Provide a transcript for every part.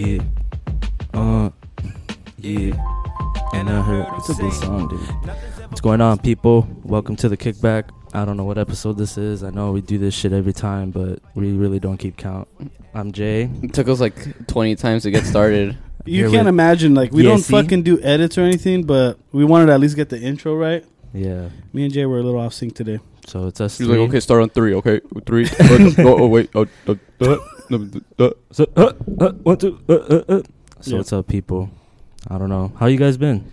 Yeah. Uh. Yeah. And I heard it's a good song, dude. What's going on, people? Welcome to the kickback. I don't know what episode this is. I know we do this shit every time, but we really don't keep count. I'm Jay. It took us like 20 times to get started. You Here can't with- imagine like we Yeah, don't see? fucking do edits or anything, but we wanted to at least get the intro right. Yeah. Me and Jay were a little off sync today. So it's us He's three. like, okay, start on three. Okay, three. oh, oh, wait. Oh, oh, oh, no, So, uh, uh, one, two, uh, uh, uh. So Yeah. what's up, people? I don't know. How you guys been?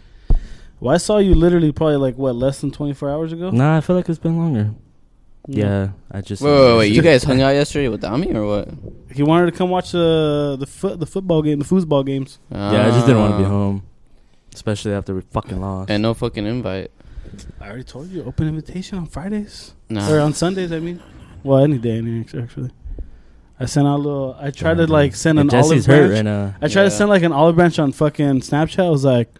Well, I saw you literally probably like what less than 24 hours ago. Nah, I feel like it's been longer. Yeah, I just. Wait, wait, wait. You guys hung out yesterday with Dami or what? He wanted to come watch the the foot the football game, the foosball games. Yeah, I just didn't want to be Ah. home, especially after we fucking lost. And no fucking invite. I already told you, open invitation on Fridays Nah. or on Sundays. I mean, well, any day, any actually. I sent out a little. I tried to like send an Jesse's olive hurt branch. right now. I tried to Yeah. send like an olive branch on fucking Snapchat. I was like,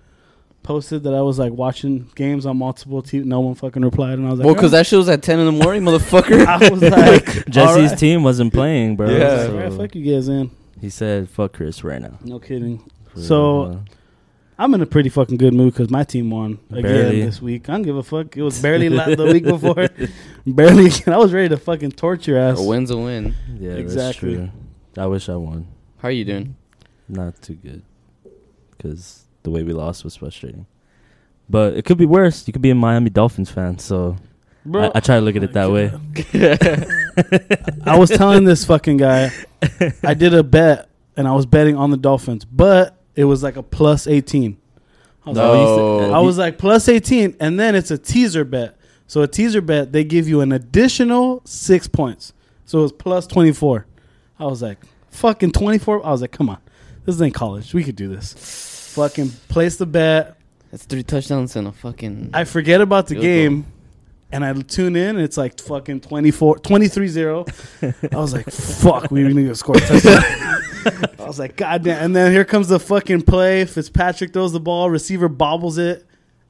posted that I was like watching games on multiple TV. No one fucking replied, and I was like, Well, because that shit was at 10 in the morning, motherfucker. I was like, Jesse's alright. team wasn't playing, bro. Yeah. I was like, so "Alright, fuck you guys in. He said, "Fuck Chris right now." No kidding. So- I'm in a pretty fucking good mood because my team won again Barely. this week. I don't give a fuck. It was barely la- the week before. barely. I was ready to fucking torture your ass. a win's a win. yeah, Exactly. That's true. I wish I won. How are you doing? Not too good, because the way we lost was frustrating. But it could be worse. You could be a Miami Dolphins fan, so I, I try to look at it that way. I was telling this fucking guy, I did a bet and I was betting on the Dolphins, but it was like a plus 18. I was, No, like, oh, you said- I was like plus 18, and then it's a teaser bet. So a teaser bet, they give you an additional six points. So it was plus 24. I was like, fucking 24. I was like, come on. This ain't college. We could do this. Fucking place the bet. That's three touchdowns and a fucking. I forget about the Field goal. game and I tune in and it's like fucking 24 23-0. I was like, fuck, we need to score a touchdown. I was like, god damn. And then here comes the fucking play. Fitzpatrick throws the ball, receiver bobbles it,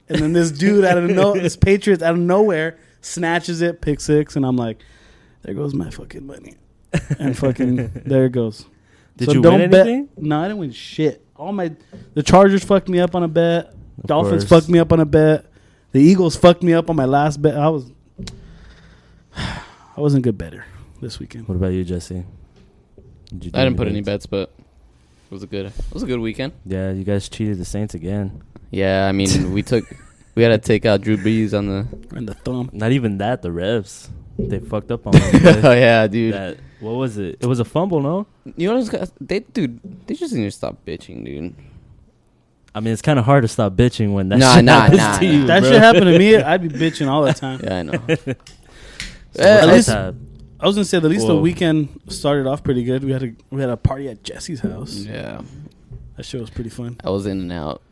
and then this dude out of no this Patriots out of nowhere snatches it, pick six, and I'm like, there goes my fucking money. And fucking there it goes. Did So you don't win bet- anything? No, I didn't win shit. All my the Chargers fucked me up on a bet. Of Dolphins course. fucked me up on a bet. The Eagles fucked me up on my last bet. I was I wasn't good better this weekend. What about you, Jesse? Did you I didn't put any bets? bets, but it was a good. It was a good weekend. Yeah, you guys cheated the Saints again. Yeah, I mean, we took. We had to take out Drew Brees on the. And the thumb. Not even that. The refs, they fucked up on one oh play. yeah, dude. that. What was it? It was a fumble, no? You know what's got- they dude? They just need to stop bitching, dude. I mean, it's kind of hard to stop bitching when that Nah, shit nah, happens nah, to nah. you. That bro. shit happened to me. I'd be bitching all the time. Yeah, I know. So at least- Tab? I was gonna say at least the weekend started off pretty good. We had a we had a party at Jesse's house. yeah, That show was pretty fun. I was in and out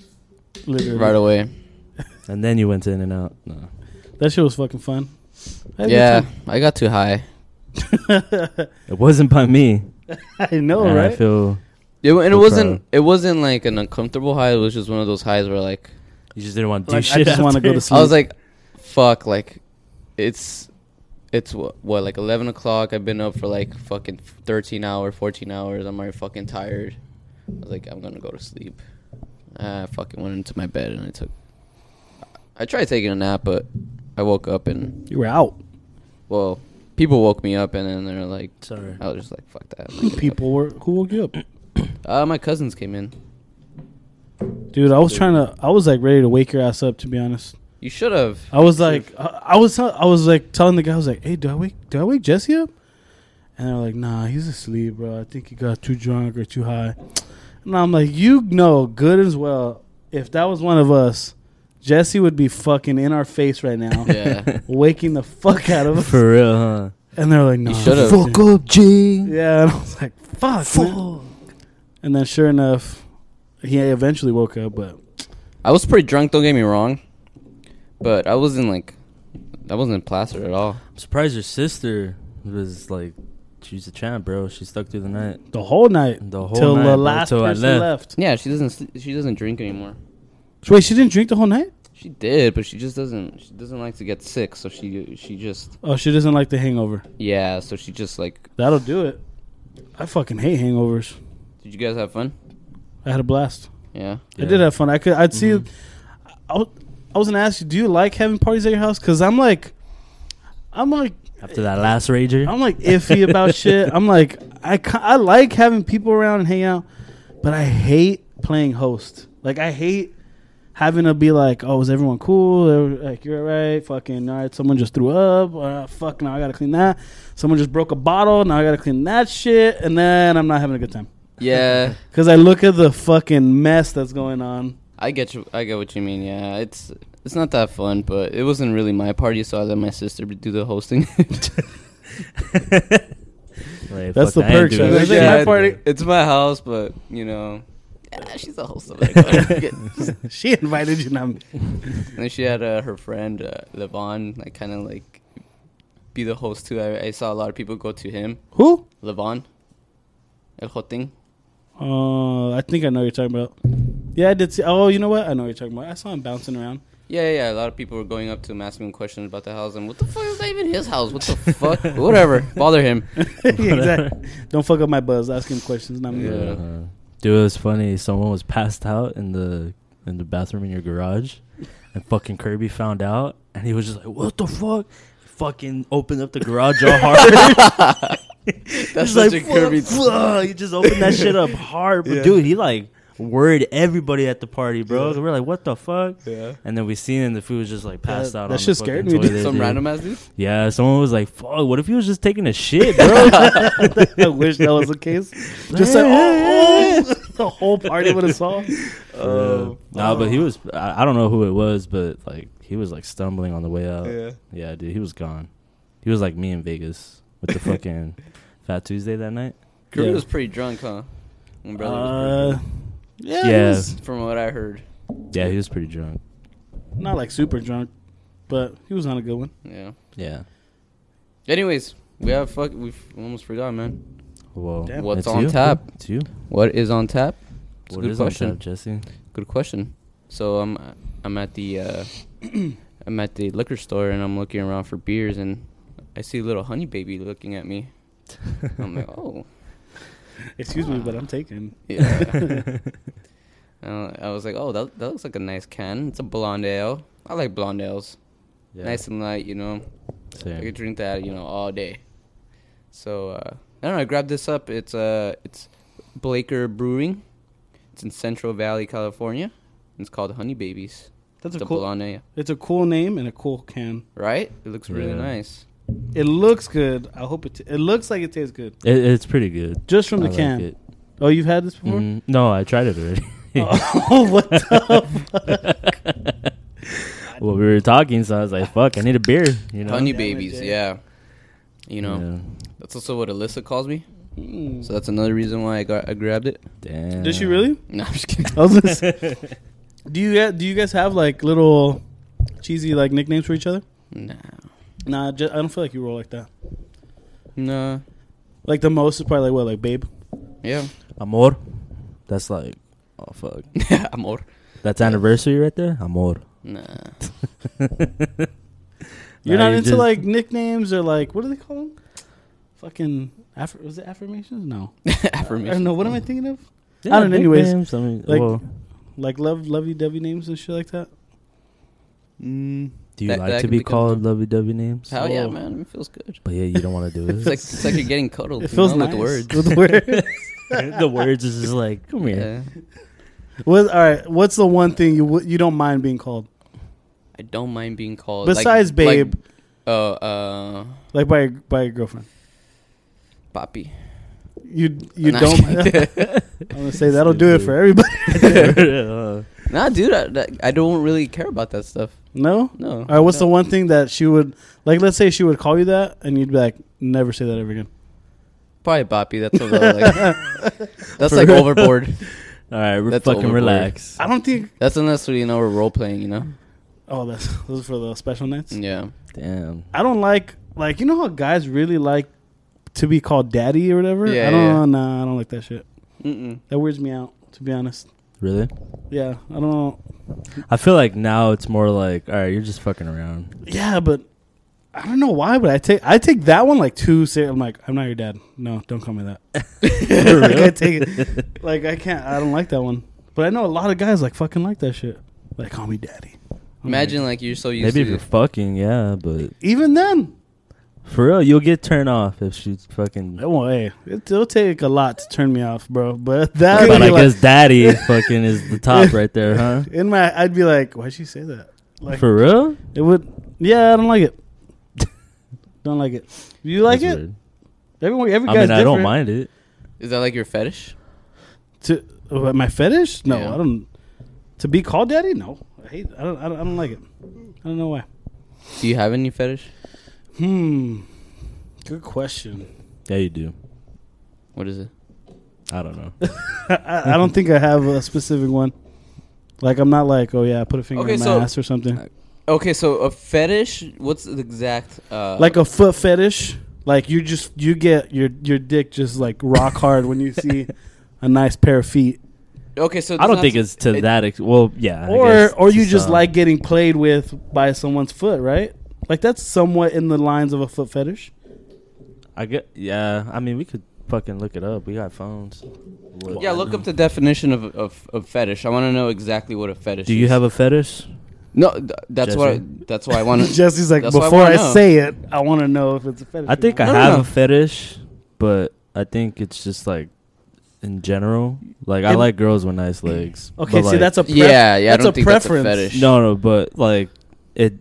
Literally. right away. and then you went in and out. No. That shit was fucking fun. I Yeah, I got too high. It wasn't by me. I know, and I right? feel It, and it wasn't. proud. It wasn't like an uncomfortable high. It was just one of those highs where like you just didn't want to do Like, I shit. just wanna go to sleep. I was like, "Fuck!" Like, it's it's what, what like eleven o'clock. I've been up for like fucking thirteen hours, fourteen hours. I'm already fucking tired. I was like, I'm gonna go to sleep. I fucking went into my bed and I took. I tried taking a nap, but I woke up and you were out. well, people woke me up and then they're like, Sorry. I was just like, "Fuck that." I'm People were who woke you up? up. Uh, my cousins came in. Dude, I was trying to. I was like ready to wake your ass up. To be honest, You should have. I was like, I, I was, I was like telling the guy, I was like, "Hey, do I wake, do I wake Jesse up?" And they're like, "Nah, he's asleep, bro. I think he got too drunk or too high." And I'm like, "You know, good as well. If that was one of us, Jesse would be fucking in our face right now, Yeah. waking the fuck out of us." For real, huh? And they're like, "No, You fuck up, G. Yeah, and I was like, "Fuck." man." And then, sure enough, he eventually woke up, but I was pretty drunk. Don't get me wrong, but I wasn't like, I wasn't plastered at all. I'm surprised your sister was like, she's a champ, bro. She stuck through the night. the whole night The whole till night, the bro, last till I person left. left. Yeah, she doesn't. She doesn't drink anymore. So wait, she didn't drink the whole night? She did, but she just doesn't. She doesn't like to get sick, so she she just Oh, she doesn't like the hangover. yeah. So she just like. That'll do it. I fucking hate hangovers. Did you guys have fun? I had a blast. Yeah. I did have fun. I could. I'd see. Mhm. I, was- I was gonna ask you, do you like having parties at your house? Because I'm like, I'm like, After that last rager, I'm like iffy about shit. I'm like, I I like having people around and hang out, but I hate playing host. Like I hate having to be like, oh, is everyone cool? Every- Like you're right. Fucking all right. Someone just threw up. Uh, fuck. Now I gotta clean that. Someone just broke a bottle. Now I gotta clean that shit. And then I'm not having a good time Yeah. because I look at the fucking mess that's going on. I get you. I get what you mean. Yeah, it's it's not that fun, but it wasn't really my party, so I let my sister do the hosting. Like, That's the that, I ain't perks, doing right? this Like, shit. my party- it's my house, but you know, yeah, she's the host of it. she invited you, not me. and then she had uh, her friend uh, Levon, like kind of like be the host too. I, I saw a lot of people go to him, Who? Levon, El Joting. Uh, I think I know what you're talking about. Yeah, I did see. Oh, you know what? I know what you're talking about. I saw him bouncing around. Yeah, yeah, yeah. A lot of people were going up to him asking him questions about the house, and what the fuck is that even his house? What the fuck? Whatever, bother him. exactly. Don't fuck up my buzz. Ask him questions, not me. Yeah. Uh, dude, it was funny. Someone was passed out in the in the bathroom in your garage, and fucking Kirby found out, and he was just like, "What the fuck?" Fucking opened up the garage all hard. That's such like, a Kirby. "Fuck, fuck." He just opened that shit up hard, but Yeah. dude, he like worried everybody at the party, bro. We're like, "What the fuck?" Yeah. And then we seen him, the food was just like passed That- out. that on shit the scared fucking me, dude. toilet, Some dude. random ass dude. Yeah, someone was like, "Fuck, what if he was just taking a shit, bro?" I wish that was the case. Just like, oh, oh. the whole party would have saw. Oh, no, but he oh. was. I, I don't know who it was, but like he was like stumbling on the way out. Yeah. Yeah, dude, he was gone. He was like me in Vegas with the fucking Fat Tuesday that night. Kirby Yeah. was pretty drunk, huh? My brother was Uh, yeah, Yeah. Was pretty, from what I heard. Yeah, he was pretty drunk. not like super drunk, but he was on a good one. Yeah. Yeah. Anyways, we have fuck. We almost forgot, man. Well, Damn. What's it's on you? tap? It's you. What is on tap? It's a What good is on question. tap, Jesse? Good question. So I'm I'm at the uh, I'm at the liquor store and I'm looking around for beers and I see a little honey baby looking at me. I'm like, oh, Excuse me, but I'm taking. yeah. Uh, I was like, oh, that that looks like a nice can. It's a blonde ale. I like blonde ales. Yeah. Nice and light, you know. Same. I could drink that, you know, all day. So uh, I don't know. I grabbed this up. It's uh, it's Blaker Brewing. It's in Central Valley, California. It's called Honey Babies. That's It's a a cool. blonde ale, It's a cool name and a cool can. right? It looks really Yeah. nice. It looks good. I hope it. T- it looks like it tastes good It, it's pretty good. just from the I like can. it. Oh, you've had this before? Mm, no, I tried it already. oh, what the? well, we were talking, so I was like, "Fuck, I need a beer." You know. Honey Babies, Jay. yeah. You know, Yeah. that's also what Alyssa calls me. Mm. So that's another reason why I got I grabbed it. Damn. Did she really? No, I'm just kidding. I was gonna do you do you guys have like little cheesy like nicknames for each other? Nah, Nah, ju- I don't feel like you roll like that. nah, Like the most is probably like what, like babe. yeah, Amor. That's like, oh fuck. amor. That's anniversary right there. Amor. Nah, You're Nah, not you into just- like nicknames or like what do they call them? Fucking aff- was it affirmations? No, Affirmation. I affirmation. don't know. What am I thinking of? Yeah, I don't know, anyways, nicknames, I mean, like- well, Like love, lovey dovey names and shit like that. Mm, do you that- like that to be be called lovey-dovey names? Hell yeah, man! It feels good. But yeah, you don't want to do It's like it. it's like you're getting cuddled. It feels know, nice with words. With words. the words is just like, come here. Yeah. what, all right. What's the one thing you you don't mind being called I don't mind being called like- besides babe, Like, uh, uh, like by your, by your girlfriend? papi. You you Nah, don't. I'm gonna say that'll do it for everybody. Nah, dude, I, I don't really care about that stuff. No. No. All right. What's the one thing that she would like? Let's say she would call you that, and you'd be like, "Never say that ever again." Probably papi. That's a little, like that's For like real? overboard. All right, we're That's fucking overboard. relax. I don't think. That's unless we you know we're role playing. You know. Oh, that's those are for the special nights. Yeah. Damn. I don't like like you know how guys really like to be called daddy or whatever. Yeah, I don't. yeah. Nah, I don't like that shit. Mm-mm. That weirds me out. To be honest. Really? Yeah, I don't know. I feel like now it's more like, all right, you're just fucking around. Yeah, but I don't know why, but I take I take that one like too serious. I'm like, I'm not your dad. No, don't call me that. like I take it like I can't. I don't like that one. But I know a lot of guys like fucking like that shit. Like call me daddy. I'm Imagine like, like you're so used Maybe if you're fucking, yeah, but even then. For real, you'll get turned off if she's fucking. Well, hey, it, it'll take a lot to turn me off, bro. But that, But I like, guess daddy fucking is the top right there, huh? in my, I'd be like, why'd she say that? Like For real? it would. Yeah, I don't like it. don't like it. You like That's it? weird. Everyone, every I guy's mean, I don't mind it. Is that like your fetish? To my fetish? No, Yeah. I don't. To be called daddy? No, I hate. I don't. I don't, I don't like it. I don't know why. Do you have any fetish? Hmm. Good question. Yeah, you do. What is it? I don't know. I, I don't think I have a specific one. Like I'm not like, oh yeah, I put a finger Okay, in my so- ass or something. Okay, so a fetish. What's the exact? Uh, like a foot fetish. Like you just you get your your dick just like rock hard when you see a nice pair of feet, okay, so I don't think it's to it- that. Ex- well, yeah. I or guess or you just some. like getting played with by someone's foot, right? Like that's somewhat in the lines of a foot fetish. I get. Yeah. I mean, we could fucking look it up. We got phones. What- Yeah, look up the definition of of, of fetish. I want to know exactly what a fetish. Do you is. have a fetish? No, th- that's Jesse? what. That's why I want to. Jesse's like, That's what I before I, say it, I want to know if it's a fetish. I think. I No, no, have no. a fetish, but I think it's just like in general. Like I like girls with nice legs. Okay, see, like- that's a pref- Yeah, yeah, I That's don't a think preference. that's a fetish. no, no, but like it.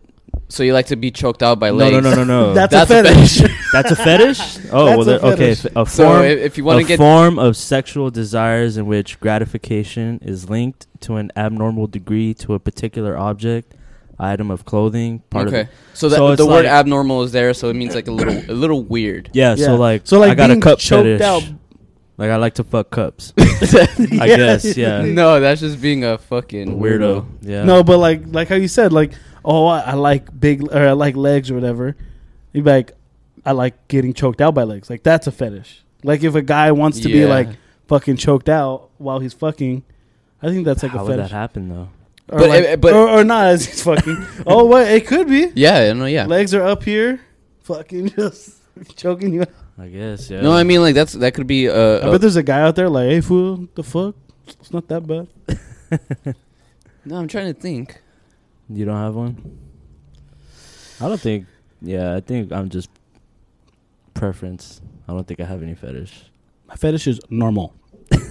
So you like to be choked out by No, legs? no, no, no, no. That's, That's a a fetish. That's a fetish. Oh, That's well, a there- okay. fetish. f- A So form, if, if you want to get form of sexual desires in which gratification is linked to an abnormal degree to a particular object, item of clothing, part okay, of. so that So the word like- abnormal is there, so it means like a little a little weird. Yeah, Yeah. So like, So like I got a cup choked fetish. out. Like I like to fuck cups. I Yeah. guess. Yeah. No, that's just being a fucking Weirdo. Yeah. No, but like like how you said, like, oh, I, I like big or I like legs or whatever. You'd be like, I like getting choked out by legs. Like that's a fetish. Like if a guy wants to be Yeah. like fucking choked out while he's fucking, I think that's like How a would fetish. that happen though? Or, But- like- eh, but- or, or not as he's fucking. oh, what it could be. Yeah, no, yeah. Legs are up here, fucking just choking you. out. I guess. Yeah. No, I mean like that's that could be uh, I bet there's a guy out there like, hey fool, the fuck? It's not that bad. no. I'm trying to think. You don't have one? I don't think. Yeah, I think I'm just preference. I don't think I have any fetish. My fetish is normal.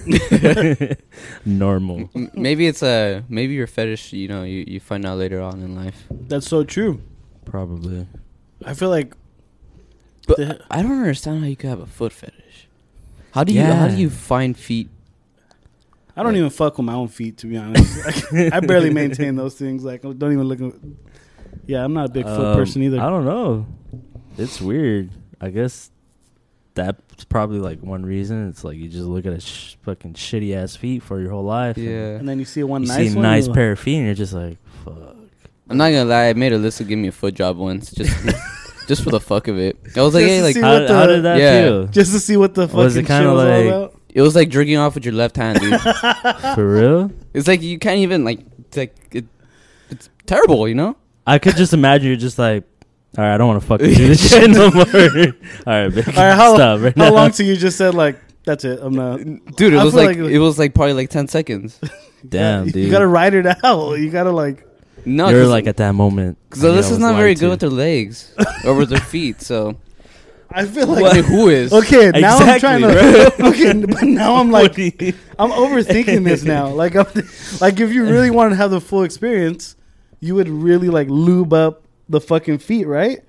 Normal. M- maybe it's a maybe your fetish. You know, you, you find out later on in life. That's so true. Probably. I feel like But The- I don't understand how you could have a foot fetish. How do you how do you find feet? I don't even fuck with my own feet to be honest. I barely maintain those things. Like I don't even look. At, yeah, I'm not a big foot Um, person either. I don't know. It's weird. I guess that's probably like one reason. It's like you just look at a sh- fucking shitty ass feet for your whole life. and and then you see one You nice see a one. nice pair of feet, and you're just like, fuck. I'm not gonna lie. I made Alyssa give me a foot job once, just just for the fuck of it. I was like, Just hey, to like How, what how did that Yeah. feel? just to see what the fucking Was it kinda show's all like- about. It was like jerking off with your left hand, dude. For real? it's like you can't even like it's like it, it's terrible, you know. I could just imagine you're just like, all right, I don't want to fucking do this shit no more. all right, babe, All right, how, stop right how now. long till you just said like that's it? I'm not. Dude, it I was feel like, like- it was like probably like ten seconds. Damn, dude. you gotta ride it out. You gotta like. No, you're like at that moment. So I knew I Alyssa's was not lied very to. good with their legs or with her feet. So I feel I like. mean, who is? Okay, now I'm trying Exactly, to. okay, but now I'm like, What do you- I'm overthinking this now. Like, I'm, like if you really wanted to have the full experience, you would really like lube up the fucking feet, right?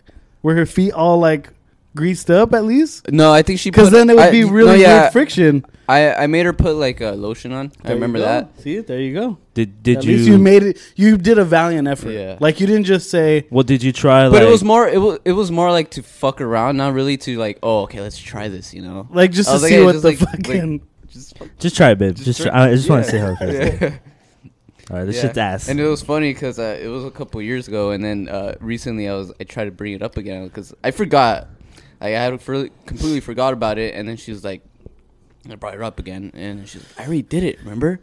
Where her feet all like greased up at least, No, I think she because then it would I- be no, really yeah, weird friction. I I made her put like a lotion on. I There you remember that. See, it? there you go. Did did at you? least you made it. You did a valiant effort. Yeah. Like you didn't just say, well, did you try? But like, it was more it was it was more like to fuck around, not really to like, oh, okay, let's try this, you know. like just to like, see hey, what the like- fucking. Just, Just try it, babe. Just Just, try- try, I just want to see how it feels. yeah. All right, this Yeah. shit's ass. And it was funny because uh, it was a couple years ago, and then uh, recently I was I tried to bring it up again because I forgot, like, I had for, completely forgot about it, and then she was like, I brought it up again, and she's like, I already did it, remember?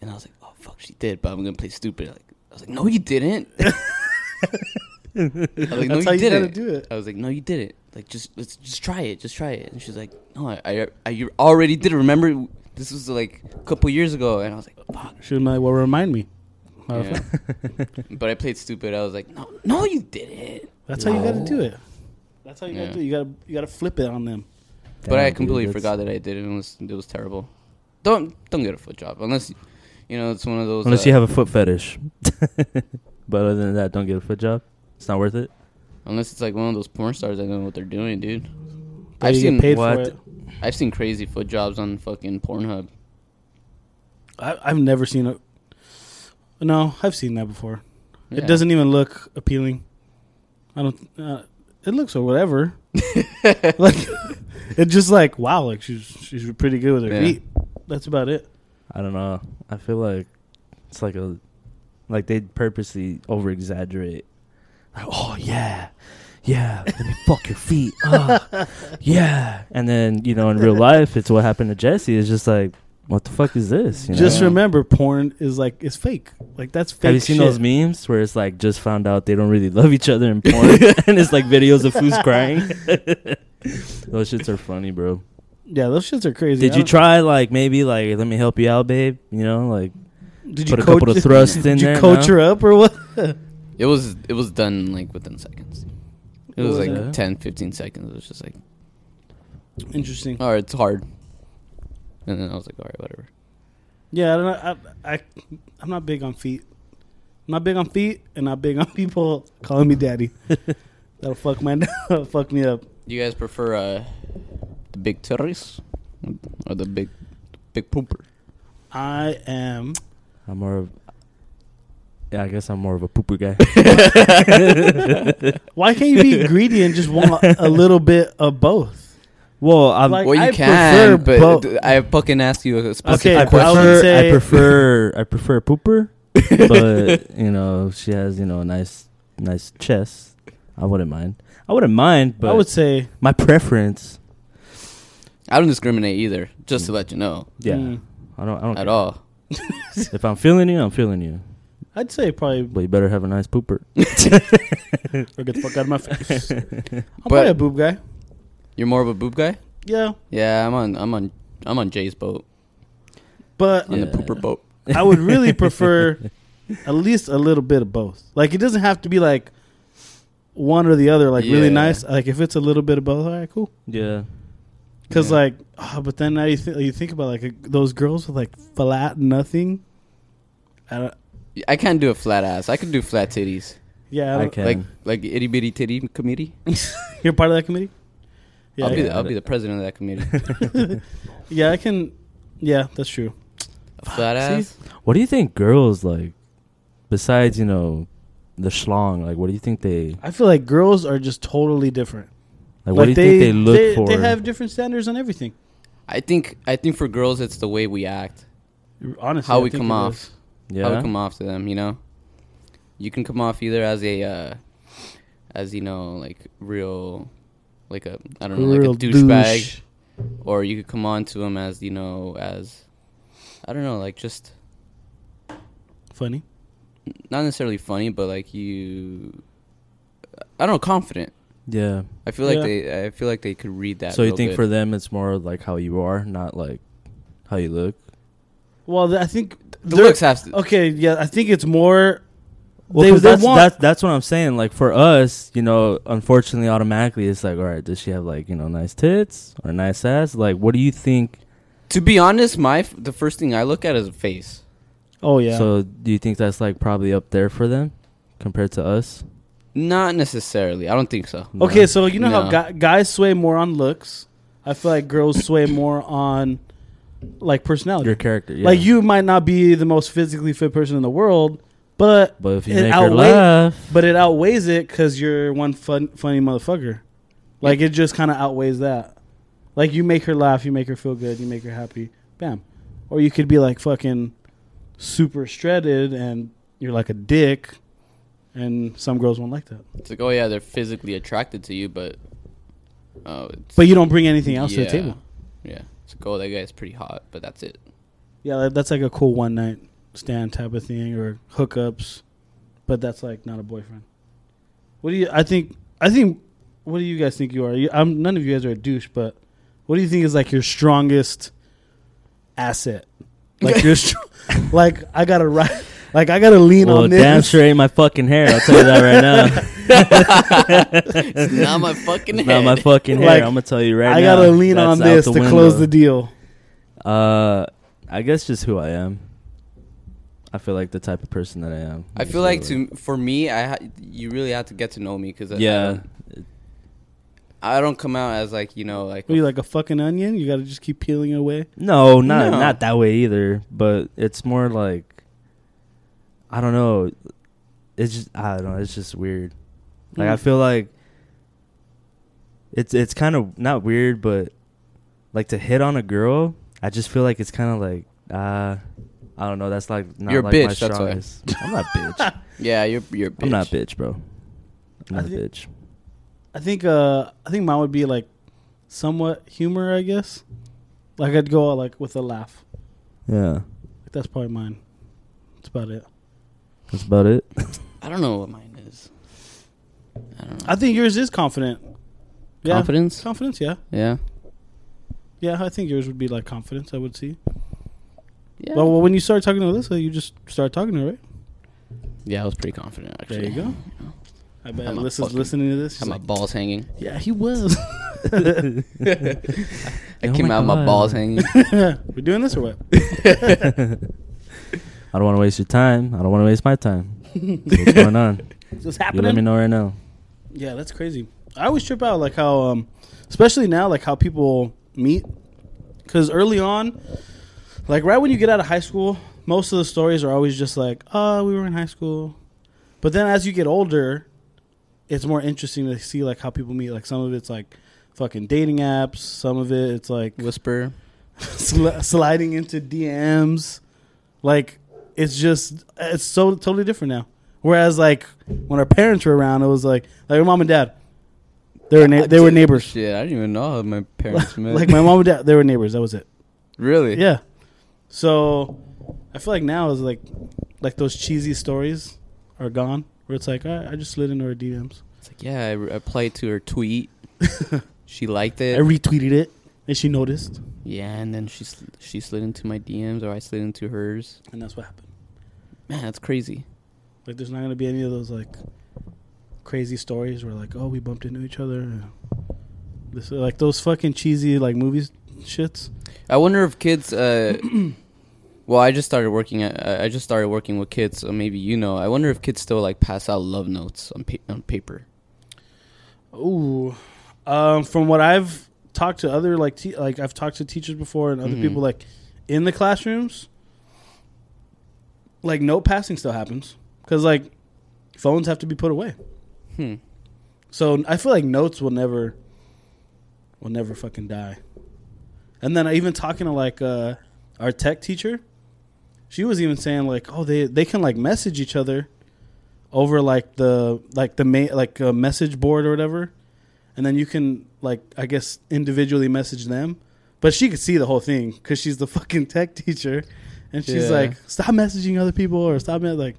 And I was like, oh fuck, she did, but I'm gonna play stupid. Like I was like, no, you didn't. I was like, no, That's you how you gotta didn't. do it. I was like, no, you didn't. Like, just let's just try it, just try it. And she's like, no, I, I, I you already did. it. Remember, this was like a couple years ago, and I was like, fuck. She was like, "Well, remind me." Yeah. but I played stupid. I was like, no, no, you didn't. That's how you gotta do it. That's how you Yeah. gotta do. it. You gotta you gotta flip it on them. but I Damn, dude, completely that's- forgot that I did it. and It was it was terrible. Don't don't get a foot job unless you know it's one of those. Unless uh, you have a foot fetish. but other than that, don't get a foot job. It's not worth it. unless it's like one of those porn stars that know what they're doing, dude. But I've you seen get paid what? for it. I've seen crazy foot jobs on fucking Pornhub. I, I've never seen it. No, I've seen that before. Yeah. It doesn't even look appealing. I don't. Uh, it looks or whatever. like it's just like wow, like she's she's pretty good with her Yeah. feet. That's about it. I don't know. I feel like it's like a like they purposely over exaggerate. Like, oh yeah, yeah. Let me fuck your feet. Ah, yeah. And then you know, in real life, it's what happened to Jesse. It's just like, what the fuck is this? You Just know? remember, porn is like it's fake. Like that's fake. Have you seen shit. those memes where it's like just found out they don't really love each other in porn, and it's like videos of who's crying? those shits are funny, bro. Yeah, those shits are crazy. Did you try like maybe like let me help you out, babe? You know, like Did put you a couple of thrusts in there. Did you there, coach no? her up or what? It was it was done like within seconds. It was Was like it? 10, 15 seconds. It was just like, Interesting. all right, it's hard. And then I was like, all right, whatever. Yeah, I don't know. I, I I'm not big on feet. I'm not big on feet, and not big on people calling me daddy. That'll fuck my that'll fuck me up. Do you guys prefer uh, the big titties or the big big pooper? I am. I'm more of yeah, I guess I'm more of a pooper guy. Why can't you be greedy and just want a little bit of both? Well, I'm Like, well, you I can, prefer but both. I fucking asked you a specific Okay, I but I question. prefer say- I prefer I prefer pooper, but you know she has you know a nice nice chest. I wouldn't mind. I wouldn't mind, but I would say my preference. I don't discriminate either, just to let you know. Yeah, mm, I don't. I don't At care. all. If I'm feeling you, I'm feeling you. I'd say probably But you better have a nice pooper. or get the fuck out of my face. I'm But- probably a boob guy. You're more of a boob guy? Yeah, Yeah, I'm on I'm on I'm on Jay's boat. but On Yeah. the pooper boat. I would really prefer at least a little bit of both. Like it doesn't have to be like one or the other. Like really nice. Like if it's a little bit of both, all right, cool. Yeah. Because Yeah. like, oh, but then now you think you think about like those girls with like flat nothing. I don't, I can't do a flat ass. I can do flat titties. yeah, I I don't- can. Like like itty bitty titty committee. you're part of that committee. Yeah, I'll be the, I'll be the president of that committee. yeah, I can. Yeah, that's true. A flat See? ass. What do you think girls like? Besides, you know, the schlong. Like, what do you think they? I feel like girls are just totally different. Like, what do you think they look they, for? They have different standards on everything. I think I think for girls it's the way we act. Honestly, How I we think come off. is. yeah. How we come off to them, you know? You can come off either as a uh as you know, like real like a I don't know, Real like a douchebag. douche. Or you could come on to them as, you know, as I don't know, like just Funny. not necessarily funny, but like you I don't know, confident. Yeah. I feel like Yeah. they I feel like they could read that. so you real think good. for them it's more like how you are, not like how you look. Well, th- I think the they're- looks have to Okay, yeah, I think it's more. Well, they, 'cause they that's, want. that's that's what I'm saying. Like for us, you know, unfortunately, automatically, it's like, all right, does she have like you know nice tits or nice ass? Like, what do you think? To be honest, my f- the first thing I look at is a face. oh yeah. So do you think that's like probably up there for them compared to us? Not necessarily. I don't think so. No. okay, so you know how No. guys sway more on looks. I feel like girls sway more on like personality. your character, yeah. Like you might not be the most physically fit person in the world, but But if you it make her laugh, but it outweighs it because you're one fun, funny motherfucker. Like it just kind of outweighs that. Like you make her laugh, you make her feel good, you make her happy, bam. Or you could be like fucking super shredded and you're like a dick, and some girls won't like that. It's like, oh yeah, they're physically attracted to you, but oh, it's, But you don't bring anything else to the table. yeah, it's like, oh, that guy's pretty hot, but that's it. Yeah, that's like a cool one night stand type of thing or hookups, but that's like not a boyfriend. What do you? I think. I think. What do you guys think you are? You, I'm, none of you guys are a douche, but what do you think is like your strongest asset? Like your, str- like I gotta right, like I gotta lean Well, on this. damn sure ain't my fucking hair. I'll tell you that right now. It's not my fucking It's head. not my fucking hair. Like, I'm gonna tell you right I now. gotta lean on this to window. close the deal. Uh, I guess just who I am. I feel like the type of person that I am. I feel like to for me, I ha- you really have to get to know me because Yeah, I don't come out as like you know like What are you like a fucking onion? You gotta just keep peeling away. no, not No. not that way either. But it's more like I don't know. It's just I don't know. It's just weird. Like I Mm. feel like it's it's kind of not weird, but like to hit on a girl, I just feel like it's kind of like uh I don't know. That's like not You're a like my bitch, that's why. strongest. I'm not bitch. yeah you're you're. A bitch. I'm not bitch, bro. I'm not a think- bitch. I think. Uh, I think mine would be like somewhat humor. I guess. Like I'd go out like with a laugh. Yeah, Like, that's probably mine. That's about it. that's about it. I don't know what mine is. I don't know. I think yours is confident. Yeah. Confidence. Confidence. Yeah. Yeah. Yeah. I think yours would be like confidence. I would see. Yeah. Well, when you start talking to Alyssa, you just start talking to her, right? yeah, I was pretty confident actually. There you go. I bet I'm Alyssa's fucking- listening to this. Had She's my like, balls hanging. yeah, he was. I Oh came my out with my balls hanging. We're doing this or what? I don't want to waste your time. I don't want to waste my time. What's going on? Is this You happening? let me know right now. Yeah, that's crazy. I always trip out like how, um, especially now, like how people meet. Because early on, like right when you get out of high school, most of the stories are always just like, "Oh, we were in high school," but then as you get older, it's more interesting to see like how people meet. Like some of it's like fucking dating apps. Some of it it's like Whisper. sli- sliding into DMs. Like it's just it's so totally different now. Whereas like when our parents were around, it was like like our mom and dad. They were na- they were neighbors. Shit, I didn't even know how my parents met. like my mom and dad, they were neighbors. That was it. really? Yeah. So I feel like now is like like those cheesy stories are gone. Where it's like I, I just slid into her DMs. It's like yeah, I re- replied to her tweet. she liked it. I retweeted it, and she noticed, yeah, and then she sl- she slid into my DMs or I slid into hers. and that's what happened. Man, that's crazy. Like, there's not gonna be any of those like crazy stories where like, oh, we bumped into each other. This like those fucking cheesy like movies shits. I wonder if kids. Uh, well, I just started working at. I just started working with kids, so maybe you know. I wonder if kids still like pass out love notes on pa- on paper. Ooh, um, from what I've talked to other like te- like I've talked to teachers before and other Mhm. people like in the classrooms. Like note passing still happens because like phones have to be put away. Hmm. So I feel like notes will never, will never fucking die. And then I even talking to like uh, our tech teacher, she was even saying like, oh, they they can like message each other over like the like the like a message board or whatever, and then you can like I guess individually message them. But she could see the whole thing because she's the fucking tech teacher, and she's Yeah. like, stop messaging other people or stop me like.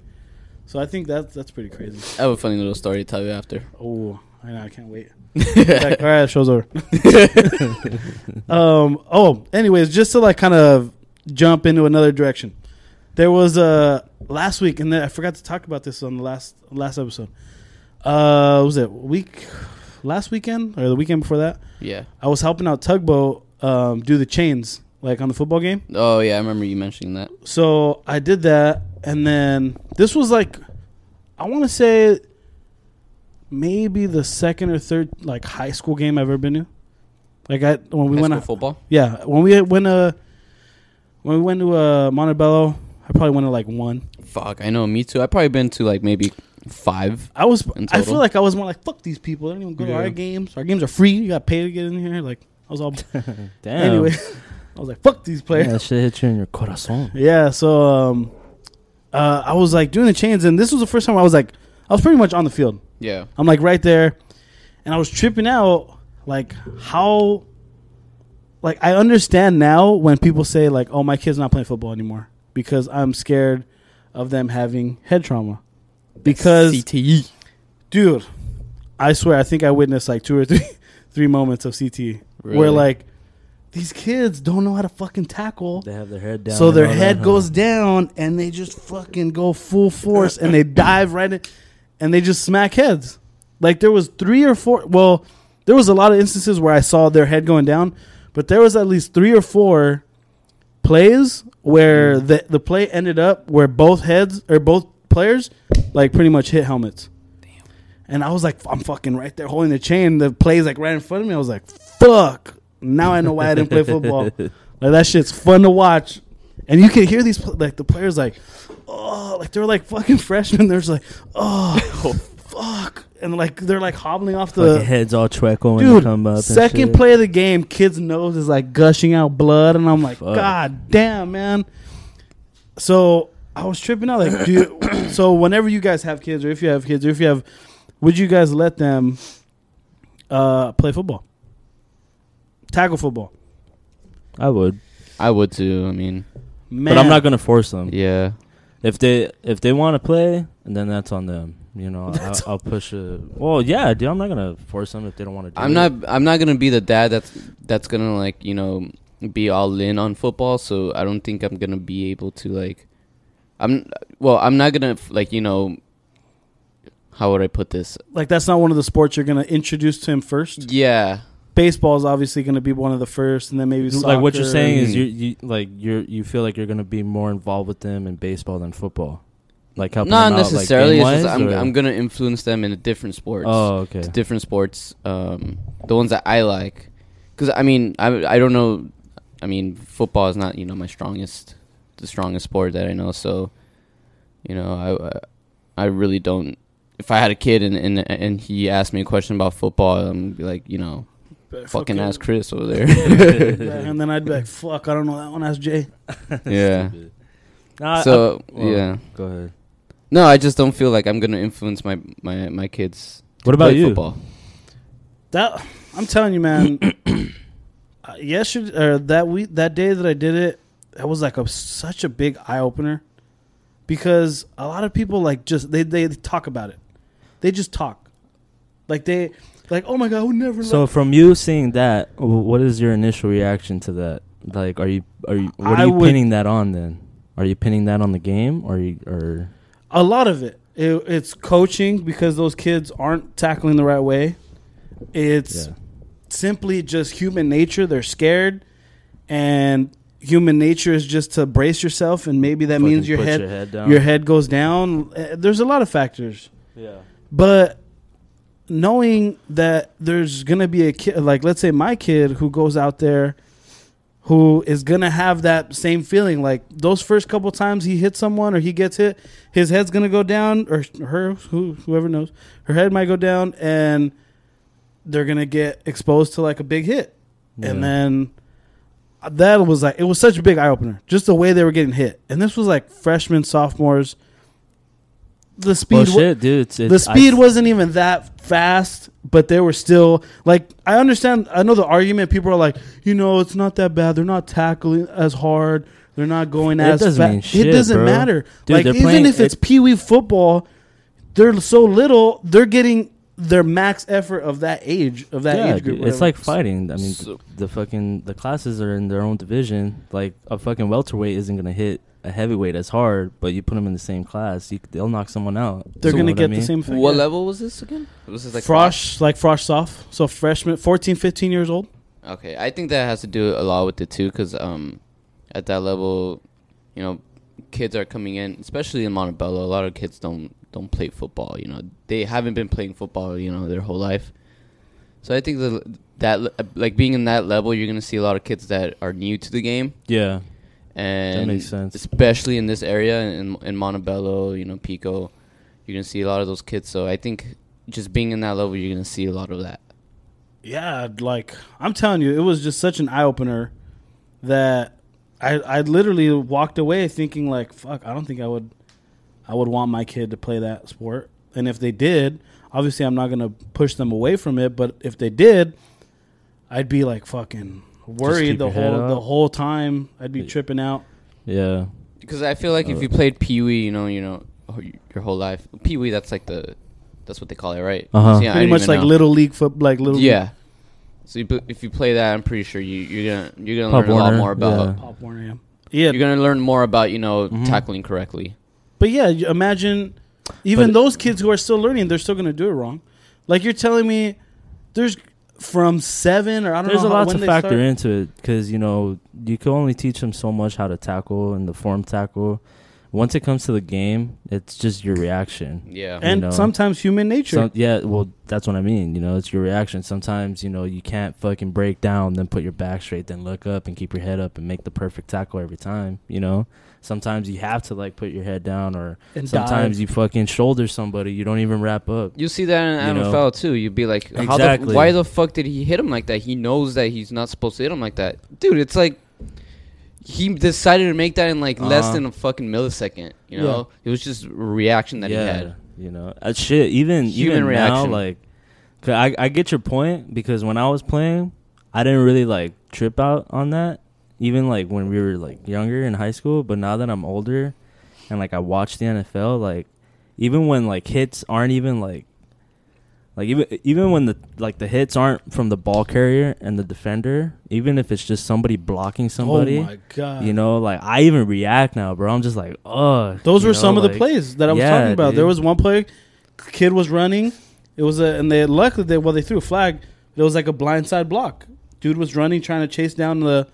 So I think that's that's pretty crazy. I have a funny little story to tell you after. Oh, I know. I can't wait. Like, all right, show's over. um. Oh, anyways, just to like kind of jump into another direction. There was uh last week, and then I forgot to talk about this on the last last episode. Uh, was it week last weekend or the weekend before that? Yeah. I was helping out Tugboat um, do the chains like on the football game. Oh yeah, I remember you mentioning that. So I did that, and then this was like, I want to say, maybe the second or third like high school game I've ever been to. Like I when we High went, out, football. yeah, when we went uh when we went to uh, Montebello, I probably went to like one. Fuck, I know. Me too. I probably been to like maybe five. I was, In I feel like I was more like fuck these people. They don't even go to Yeah. our games. Our games are free. You got to pay to get in here. Like I was all Damn. anyway. I was like fuck these players. Yeah, that shit hit you in your corazon. Yeah, so um, uh, I was like doing the chains, and this was the first time I was like, I was pretty much on the field. Yeah. I'm like right there, and I was tripping out, like how, like I understand now when people say like, "Oh, my kid's not playing football anymore," because I'm scared of them having head trauma. Because CTE. dude, I swear, I think I witnessed like two or three three moments of CT where like these kids don't know how to fucking tackle. They have their head down. So their all that, head huh? goes down and they just fucking go full force and they dive right in and they just smack heads. Like there was three or four well, there was a lot of instances where I saw their head going down, but there was at least three or four plays where Mm. the the play ended up where both heads or both players like pretty much hit helmets. And I was like, I'm fucking right there holding the chain. The play's like right in front of me. I was like, fuck. Now I know why I didn't play football. Like that shit's fun to watch, and you can hear these like the players like, oh, like they're like fucking freshmen. They're just like, oh, fuck, and like they're like hobbling off Fucking the heads all twinkle when dude. they come up. and second shit. play of the game, kid's nose is like gushing out blood, and I'm like, Fuck. god damn, man. So I was tripping out. Like, dude. so whenever you guys have kids, or if you have kids, or if you have, would you guys let them uh, play football, tackle football? I would, I would too. I mean, Man, but I'm not gonna force them. yeah. If they if they want to play, and then that's on them. You know, I'll, I'll push it. Well, yeah, dude, I'm not gonna force them if they don't want to. do I'm it. not. I'm not gonna be the dad that's that's gonna like you know be all in on football. So I don't think I'm gonna be able to like. I'm well. I'm not gonna like you know. How would I put this? like that's not one of the sports you're gonna introduce to him first. Yeah, Baseball is obviously gonna be one of the first, and then maybe like what you're saying is you you like you're you feel like you're gonna be more involved with them in baseball than football, like helping not them out, like, necessarily. it's just I'm or- I'm gonna influence them in the different sports. Oh, okay. different sports, um, the ones that I like. Because I mean, I I don't know. I mean, football is not you know my strongest, the strongest sport that I know. So, you know, I I really don't. If I had a kid and and and he asked me a question about football, I'm be like, you know, fucking ask Chris over there. and then I'd be like, "Fuck, I don't know that one." Ask Jay. yeah. Nah, I- So well, yeah. Go ahead. No, I just don't feel like I'm gonna influence my my my kids. to What about play you? Football. That I'm telling you, man. uh, yesterday or that week, that day that I did it, that was like a such a big eye opener, because a lot of people like just they they talk about it, they just talk, like they like oh my god, I would never. So let-" from you seeing that, what is your initial reaction to that? Like, are you are you what are I you would- pinning that on then? Are you pinning that on the game or you or a lot of it, it it's coaching because those kids aren't tackling the right way. It's yeah. simply just human nature. They're scared, and human nature is just to brace yourself, and maybe that means your head your head down? your head goes down. Uh, There's a lot of factors, Yeah. but knowing that there's gonna be a kid, like let's say my kid, who goes out there, who is gonna have that same feeling. Like those first couple times he hits someone or he gets hit, his head's gonna go down, or her, who, whoever knows, her head might go down, and they're gonna get exposed to like a big hit, and then that was like it was such a big eye opener, just the way they were getting hit, and this was like freshmen, sophomores. The speed, Well, shit, dude. It's, the it's, I speed f- wasn't even that fast, but they were still like I understand. I know the argument. People are like, you know, it's not that bad. They're not tackling as hard. They're not going It as doesn't fast. shit, it doesn't bro. matter. Dude, like even playing- if it's it- pee wee football, they're so little. They're getting their max effort of that age of that yeah, age group. dude, it's like fighting. I mean, So- the fucking the classes are in their own division. Like a fucking welterweight isn't gonna hit a heavyweight as hard, but you put them in the same class, you, they'll knock someone out. they're You know gonna what I get mean? the same thing. What yeah. level was this again? Was this like Frosh, like Frosh soph. So freshman, 14, 15 years old. Okay, I think that has to do a lot with it too, because um, at that level, you know, kids are coming in, especially in Montebello. A lot of kids don't don't play football. You know, they haven't been playing football, you know, their whole life. So I think the, that like being in that level, you're gonna see a lot of kids that are new to the game, Yeah, and makes sense. especially in this area in in Montebello, you know, Pico, you're gonna see a lot of those kids. So I think just being in that level, you're gonna see a lot of that. Yeah, like I'm telling you, it was just such an eye opener that I I literally walked away thinking like, fuck, I don't think I would I would want my kid to play that sport. And if they did, obviously I'm not gonna push them away from it, but if they did, I'd be like fucking worried the whole the whole time. I'd be Yeah. tripping out. yeah. Because I feel like if Uh, you played Pee Wee, you know, you know, your whole life, Pee Wee, that's like the That's what they call it, right? Uh-huh. See, I Pretty didn't much like know. little league foot, like little Yeah. So you, if you play that, I'm pretty sure you you're gonna you're gonna Pop learn a lot more about. yeah. Pop Warner. Yeah. Yeah, You're gonna learn more about you know Mhm. tackling correctly. But yeah, imagine even But- those kids who are still learning, they're still going to do it wrong. Like you're telling me, there's from seven or I don't There's know There's a lot to factor start. into it because you know you can only teach them so much how to tackle and the form tackle. Once it comes to the game, it's just your reaction. Yeah. and you know. sometimes human nature. Some, yeah, well, that's what I mean. You know, it's your reaction. Sometimes, you know, you can't fucking break down, then put your back straight, then look up and keep your head up and make the perfect tackle every time. You know, sometimes you have to like put your head down, or and sometimes dive. you fucking shoulder somebody. You don't even wrap up. You see that in You know? NFL too. You'd be like, how the, Exactly. why the fuck did he hit him like that? He knows that he's not supposed to hit him like that, dude. It's like he decided to make that in like less Uh-huh. than a fucking millisecond. You know, it was just a reaction that yeah, he had. you know, uh, shit. Even Human even reaction. now, like, 'cause I I get your point because when I was playing, I didn't really like trip out on that. Even like when we were like younger in high school, but now that I'm older, and like I watch the NFL, like even when like hits aren't even like like even even when the like the hits aren't from the ball carrier and the defender, even if it's just somebody blocking oh somebody, Oh my god! you know, like I even react now, bro. I'm just like, oh, those were some of the plays that I was yeah, talking about. There was one play, kid was running. It was a and they luckily they well they threw a flag. It was like a blindside block. Dude was running trying to chase down the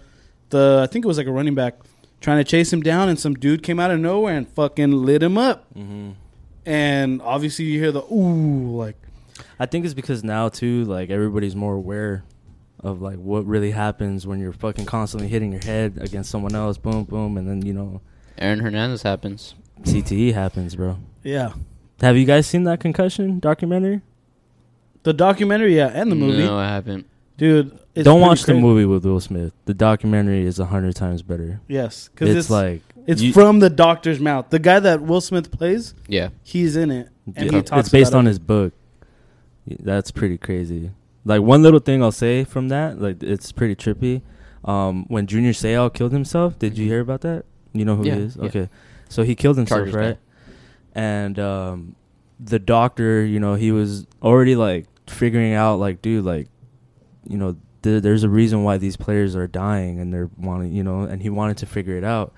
the I think it was like a running back trying to chase him down, and some dude came out of nowhere and fucking lit him up. hmm And obviously you hear the ooh like I think it's because now too, like everybody's more aware of like what really happens when you're fucking constantly hitting your head against someone else, boom, boom, and then you know Aaron Hernandez happens. CTE happens, bro. yeah. Have you guys seen that concussion documentary? The documentary, yeah, and the movie, No, I haven't. Dude. Don't pretty watch the movie with Will Smith. The documentary is a hundred times better. Yes, because It's, it's, like it's you- from the doctor's mouth. The guy that Will Smith plays, Yeah. he's in it, and it- he it's based about on it. his book. That's pretty crazy. Like one little thing I'll say from that, like it's pretty trippy. Um, when Junior Seau killed himself, did you Mhm. hear about that? You know who Yeah, he is? yeah. Okay, so he killed himself, Chargers right? And um, the doctor, you know, he was already like figuring out, like, dude, like, you know, th- there's a reason why these players are dying, and they're wanting, you know, and he wanted to figure it out.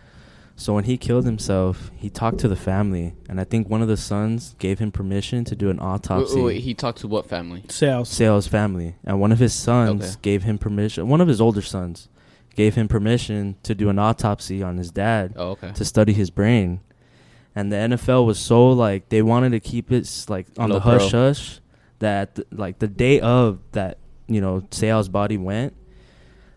So when he killed himself, he talked to the family, and I think one of the sons gave him permission to do an autopsy. wait, wait, he talked to what family? Seau's. Seau's family, and one of his sons Okay. gave him permission. One of his older sons gave him permission to do an autopsy on his dad Oh, okay. to study his brain. And the NFL was so like they wanted to keep it like on Low the pro. hush hush that like the day of that you know Seau's body went,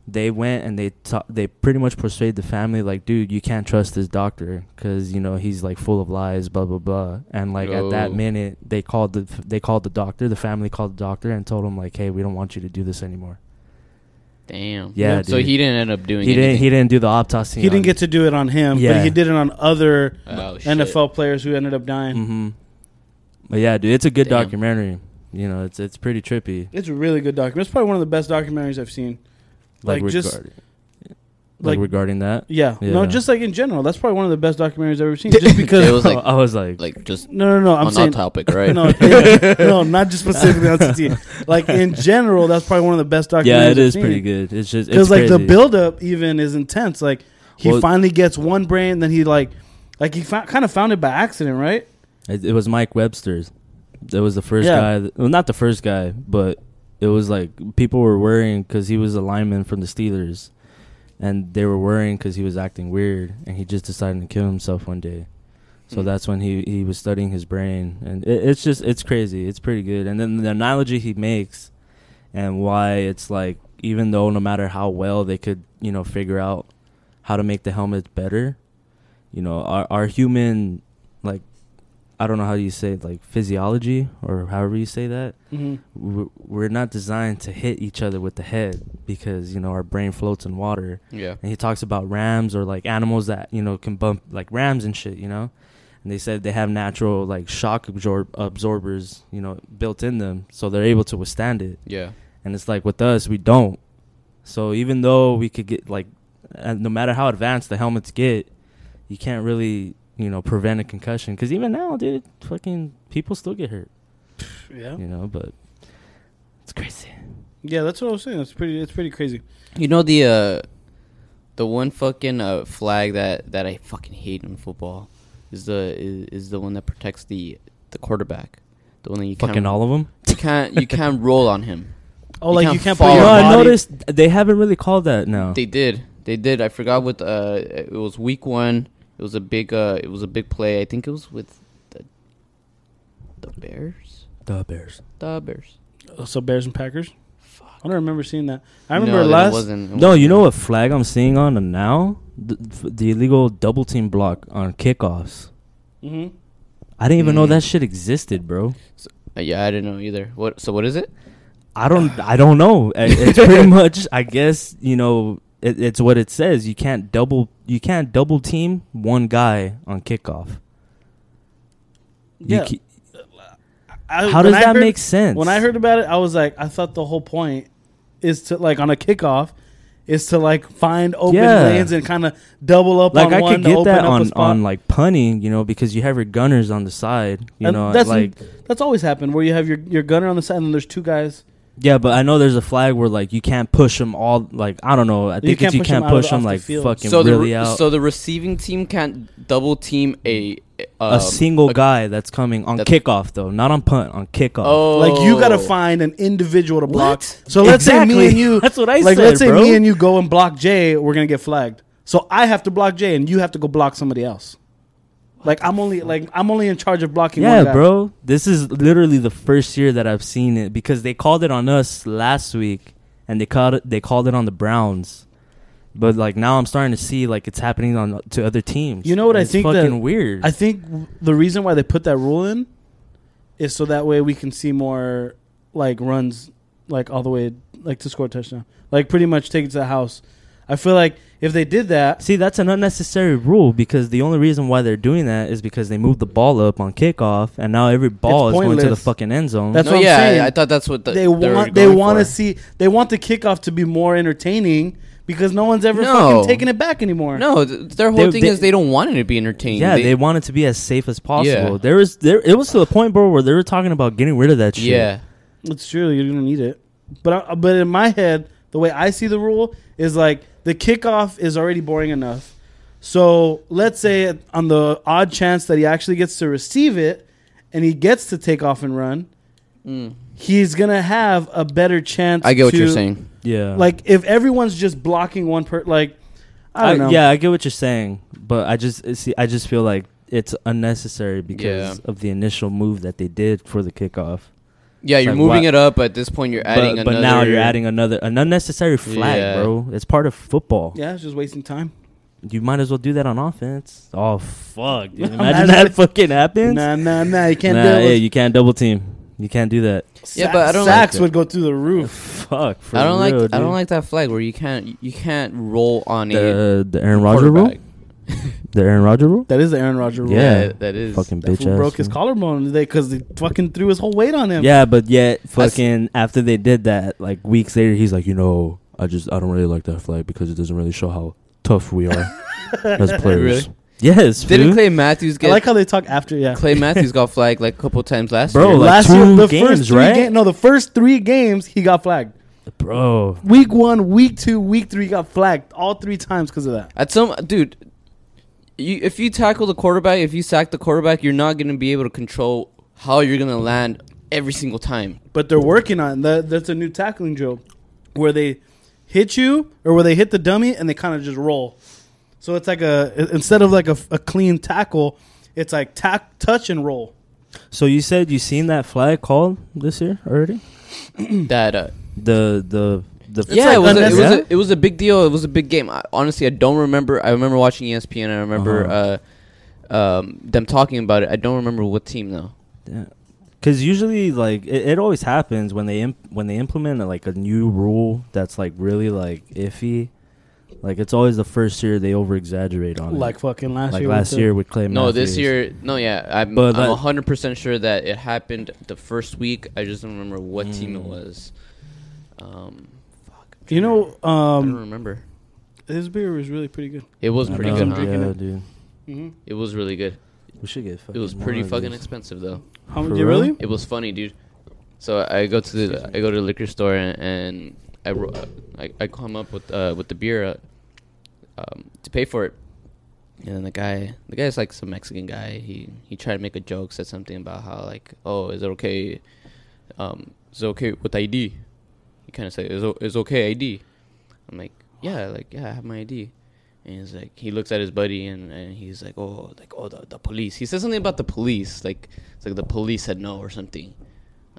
they went and they ta- they pretty much persuaded the family like, dude, you can't trust this doctor because you know he's like full of lies, blah blah blah. And like at that Oh. minute, they called the they called the doctor. The family called the doctor and told him like, hey, we don't want you to do this anymore. Damn. Yeah, So he didn't end up doing. He didn't he didn't do the autopsy. He didn't get to do it on him, Yeah. but he did it on other Oh, shit. NFL players who ended up dying. Mm-hmm. But yeah, dude, it's a good Damn. documentary. You know, it's it's pretty trippy. It's a really good documentary. It's probably one of the best documentaries I've seen. Like, Like, just- regarding, like, like- regarding that. Yeah. no, just like in general, that's probably one of the best documentaries I've ever seen. Just because It was like- I was like, Like just no, no, no. I'm on saying that topic, right? no, yeah, no, not just specifically on CT. Like in general, that's probably one of the best documentaries. yeah, it I've is seen. pretty good. It's just because like the crazy. build up even is intense. Like he Well- finally gets one brain, then he like like he fa- kind of found it by accident, right? It, it was Mike Webster's. It was the first Yeah. guy. That, well, not the first guy, but it was like people were worrying because he was a lineman from the Steelers, and they were worrying because he was acting weird, and he just decided to kill himself one day. So Hmm. that's when he he was studying his brain, and it, it's just it's crazy. It's pretty good. And then the analogy he makes, and why it's like even though no matter how well they could you know figure out how to make the helmet better, you know our our human I don't know how you say it, like physiology or however you say that. Mm-hmm. We're, not designed to hit each other with the head because you know our brain floats in water Yeah. and he talks about rams or like animals that you know can bump like rams and shit you know and they said they have natural like shock absorb- absorbers you know built in them so they're able to withstand it Yeah. and it's like with us we don't so even though we could get like uh, no matter how advanced the helmets get you can't really you know prevent a concussion because even now dude fucking people still get hurt Yeah, you know. But it's crazy. yeah, that's what I was saying. It's pretty. It's pretty crazy. You know the uh, the one fucking uh, flag that that I fucking hate in football is the is, is the one that protects the the quarterback. The one that you Fucking can't all of them. you can't you can't roll on him. Oh, You like can't you can't fall. put your know, I noticed they haven't really called that now. They did. They did. I forgot what uh it was week 1. It was a big uh it was a big play. I think it was with the the Bears. the Bears. The Bears. Oh, so Bears and Packers. Fuck. I don't remember seeing that. I remember no, last. It wasn't, it No, you wasn't. know what flag I'm seeing on them now? The, the illegal double team block on kickoffs. hmm I didn't even know Mm. that shit existed, bro. Uh, yeah, I didn't know either. What? So what is it? I don't. I don't know. It's pretty much. I guess you know. It, it's what it says. You can't double. You can't double team one guy on kickoff. You Yeah. ca- I, how does that heard- make sense? When I heard about it, I was like, I thought the whole point is to like on a kickoff is to like find open Yeah. lanes and kind of double up like on I one could get that on on like punting, you know, because you have your gunners on the side, you And know, that's like that's always happened where you have your your gunner on the side and then there's two guys. Yeah. But I know there's a flag where like you can't push them all. Like I don't know. I think can't you push 'em can't out push them off the like field. fucking So really the re- out. so the receiving team can't double team a um, a single a- guy that's coming on that- kickoff though, not on punt, on kickoff. Oh, Like you got to find an individual to block. What? So let's say me and you. That's what I like. said, let's say bro. me and you go and block Jay. We're gonna get flagged. So I have to block Jay, and you have to go block somebody else. Like I'm only like I'm only in charge of blocking. Yeah, one guy. bro. This is literally the first year that I've seen it because they called it on us last week and they called it they called it on the Browns. But like now I'm starting to see like it's happening on to other teams. You know what I It's think fucking that- weird. I think the reason why they put that rule in is so that way we can see more like runs like all the way like to score a touchdown. Like pretty much take it to the house. I feel like if they did that, See, that's an unnecessary rule because the only reason why they're doing that is because they moved the ball up on kickoff and now every ball is going to the pointless. fucking end zone. That's no, what I'm yeah, saying. I, I thought that's what the, they they want they want to for. see they want the kickoff to be more entertaining because no one's ever No. fucking taking it back anymore. No, th- their whole They- thing they- is they don't want it to be entertaining. yeah, they, want it to be as safe as possible. Yeah. There was there it was to the point, bro, where they were talking about getting rid of that shit. yeah. It's true. You're gonna need it, but I, but in my head, the way I see the rule is like the kickoff is already boring enough. So let's say on the odd chance that he actually gets to receive it, and he gets to take off and run, Mm. he's gonna have a better chance. I get what you're saying. Yeah. Like if everyone's just blocking one per, like I don't know. Yeah, I get what you're saying, but I just see. I just feel like it's unnecessary because Yeah. of the initial move that they did for the kickoff. Yeah, you're like, moving why- it up. At this point, you're adding but, but another. now you're adding another an unnecessary flag, Yeah. bro. It's part of football. yeah, it's just wasting time. You might as well do that on offense. Oh fuck, dude! Imagine Imagine that fucking happens. Nah, nah, nah. You can't nah, do it. yeah, you can't double team. You can't do that. Yeah, but I don't like sacks that. would go through the roof. Fuck. For I don't real, like. Dude. I don't like that flag where you can't. You can't roll on a the the Aaron Rodgers rule. quarterback. The Aaron Rodgers rule. That is the Aaron Rodgers rule. Yeah. that is. Fucking That bitch fool ass. broke his fool. collarbone today because they fucking threw his whole weight on him. Yeah, but yet I s- fucking after they did that, like weeks later, he's like, you know, I just I don't really like that flag because it doesn't really show how tough we are as players. Really? Yes, Didn't fool. Clay Matthews I get? like how they talk after. Yeah, Clay Matthews got flagged like a couple times last Bro, year. like last two year the games, first three right? ga- no, the first three games he got flagged. bro. Week one, week two, week three got flagged all three times because of that. At some dude, you if you tackle the quarterback, if you sack the quarterback, you're not gonna be able to control how you're gonna land every single time. But they're working on that. That's a new tackling drill where they hit you or where they hit the dummy and they kind of just roll. So it's like a instead of like a, a clean tackle, it's like tack, touch, and roll. So you said you seen that flag called this year already? that uh, The the the yeah, like it was a, it was a, it was a big deal. It was a big game. I, honestly, I don't remember. I remember watching ESPN. I remember uh um, them talking about it. I don't remember what team though. Yeah. Because usually, like it, it always happens when they imp- when they implement like a new rule that's like really like iffy. Like it's always the first year they over exaggerate on it. Like it. fucking last Like year. last with year with Clay. No, this year. No, yeah, I'm But I'm hundred percent sure that it happened the first week. I just don't remember what team it Mm. was. Um, fuck. I'm You know, to- I don't um, remember. his beer was really pretty good. It was pretty know, good. I'm Huh? Yeah, it. dude. Mm-hmm. It was really good. We should get. It was pretty more of fucking these. expensive though. How For much? You real? really? It was funny, dude. So I go to the I go to the liquor store and, and I, ro- I I come up with uh, with the beer uh, um, to pay for it. And then the guy, the guy's like some Mexican guy. He he tried to make a joke, said something about how like, oh, is it okay? Um, is it okay with ID? Kind of said, is is okay ID? I'm like, yeah, like yeah, I have my ID. And he's like, he looks at his buddy and, and he's like, oh, like oh the the police. He says something about the police, like it's like the police said no or something.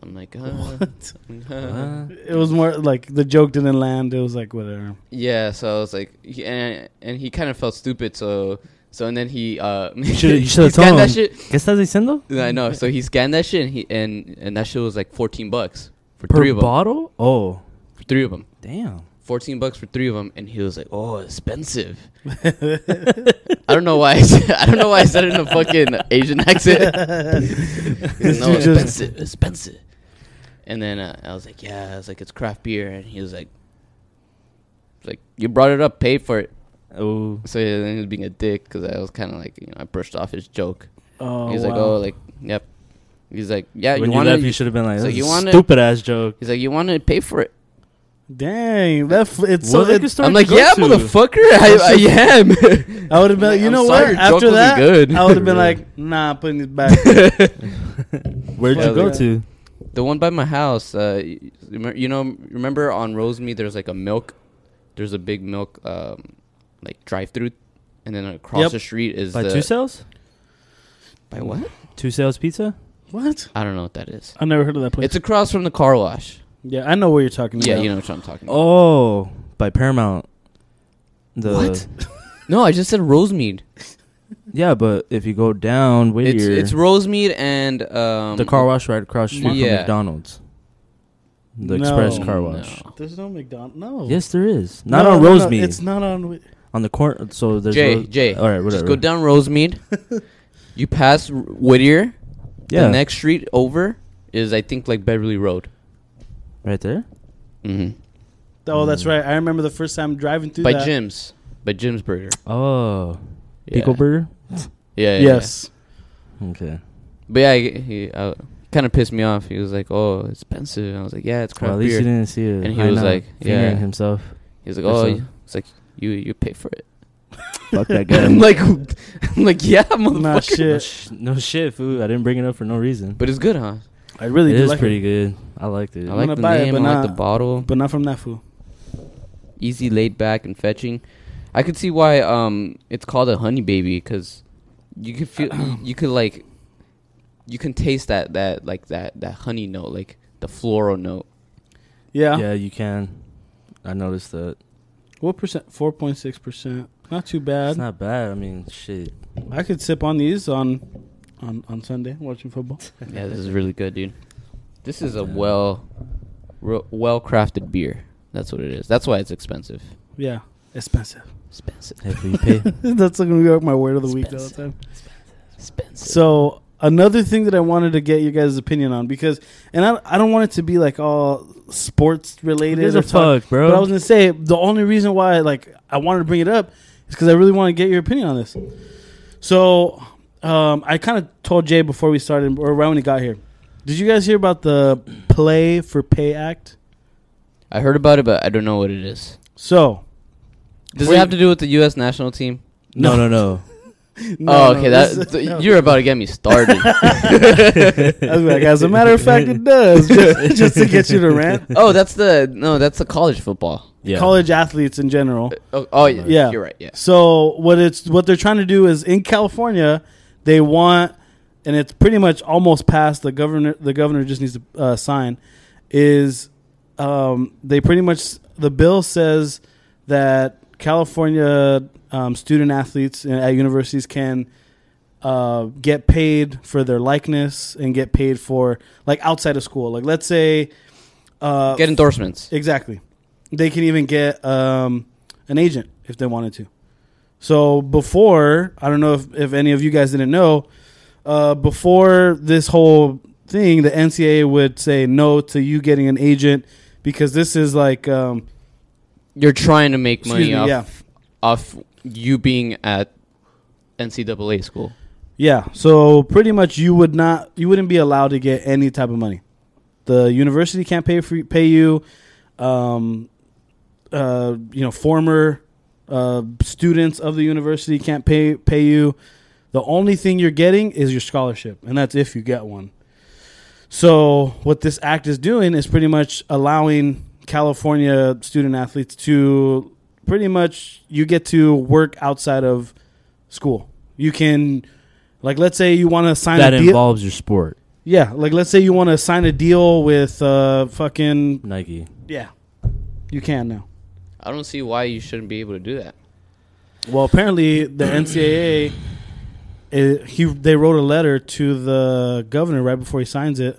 I'm like, uh, What? Uh, It was more like the joke didn't land. It was like whatever. Yeah, so I was like, he, and and he kind of felt stupid. So so and then he uh You should he should have scanned told that him. shit. ¿Qué estás diciendo? I know. So he scanned that shit and he and and that shit was like fourteen bucks for Per three of them. bottle? Oh, three of them, damn. fourteen bucks for three of them, and he was like, "Oh, expensive." I don't know why. I, said, I don't know why I said it in a fucking Asian accent. It's no, expensive, expensive. And then uh, I was like, "Yeah," I was like, "It's craft beer," and he was like, "Like you brought it up, pay for it." Oh, So yeah, then he was being a dick because I was kind of like, you know, I brushed off his joke. Oh, He's like, oh, like, yep. He's like, yeah, when you you want left, you to. should have been like, so you stupid ass joke." He's like, you want to pay for it. Dang, that f- it's What so. liquor It, store I'm like, yeah, to? motherfucker, I, I am. I would have been, Like, you I'm know sorry what? After that, good. I would have been like, nah, I'm putting this back. Where'd Yeah, you go like- to? the one by my house, uh, you know, remember on Rosemead, there's like a milk. There's a big milk, um, like drive-through, and then across Yep. the street is By the two sales? by what? Two sales pizza? what? I don't know what that is. I never heard of that place. It's across from the car wash. Yeah, I know what you're talking about. Yeah, about. you know what I'm talking about. Oh, by Paramount. The What? No, I just said Rosemead. Yeah, but if you go down It's Whittier, it's Rosemead and um the car wash right across the street Yeah. from McDonald's. The No. express car wash. No. There's no McDonald's. No. Yes, there is. Not No, on no, no, Rosemead. It's not on. Wi- on the corner. So there's Jay, Rose- Jay. All right, whatever. Just go down Rosemead. you pass R- Whittier. Yeah, The next street over is I think like Beverly Road. Right there. Mm-hmm. Oh, that's right. I remember the first time driving through By that. Jim's. By Jim's Burger. Oh, Yeah. Pico Burger. Yeah. yeah, Yes. Okay. But yeah, he, he uh, kind of pissed me off. He was like, "Oh, it's expensive." And I was like, "Yeah, it's Well, at least beer." he didn't see it. And he was like, fingering yeah. himself. He was like, "Oh, you- it's like you you pay for it." Fuck that guy. I'm like, I'm like, yeah, motherfucker. Nah, no, shit. sh- no shit, food. I didn't bring it up for no reason. But it's good, huh? I really it do is like pretty it, good. I liked it. I I'm like gonna the buy it, name. but I like the bottle. but not from that food. Easy, laid back, and fetching. I could see why um it's called a honey baby because you could feel you, you could like you can taste that that like that that honey note like the floral note. Yeah. yeah, you can. I noticed that. What percent? Four point six percent. Not too It's bad. not bad. I mean, shit. I could sip on these on, on on Sunday watching football. Yeah, this is really good, dude. This is a Yeah. well well crafted beer. That's what it is. That's why it's expensive. Yeah, expensive. Expensive. Hey, for you pay. That's gonna be like my word of the week all the time. Expensive. So another thing that I wanted to get you guys' opinion on because, and I, I don't want it to be like all sports related. Gives or a talk- fuck, bro. But I was gonna say the only reason why like I wanted to bring it up is because I really want to get your opinion on this. So um, I kind of told Jay before we started or right when he got here. Did you guys hear about the Play for Pay Act? I heard about it, but I don't know what it is. So Does it have to do with the U.S. national team? no, no, no. oh, okay. this- that th- no. you're about to get me started. I was like, as a matter of fact, it does just, just to get you to rant. oh, that's the no. That's the college football. Yeah. College athletes in general. Oh, oh yeah, Yeah. You're right. Yeah. So what it's what they're trying to do is in California, they want, and it's pretty much almost passed. The governor, the governor just needs to uh, sign. Is um, they pretty much the bill says that California um, student athletes at universities can uh, get paid for their likeness and get paid for like outside of school. Like let's say, uh, Get endorsements. Exactly. They can even get um, an agent if they wanted to. So before, I don't know if, if any of you guys didn't know, uh, before this whole thing, the NCAA would say no to you getting an agent because this is like, um, You're trying to make money me, off yeah, off you being at NCAA school. yeah. So pretty much, you would not, you wouldn't be allowed to get any type of money. The university can't pay for pay you. Um, uh, you know, former uh, students of the university can't pay pay you. The only thing you're getting is your scholarship, and that's if you get one. So what this act is doing is pretty much allowing California student athletes to pretty much you get to work outside of school. You can like let's say you want to sign that a deal. involves your sport. yeah, like let's say you want to sign a deal with uh fucking Nike. yeah. You can now. I don't see why you shouldn't be able to do that. Well, apparently the NCAA, eh, he they wrote a letter to the governor right before he signs it.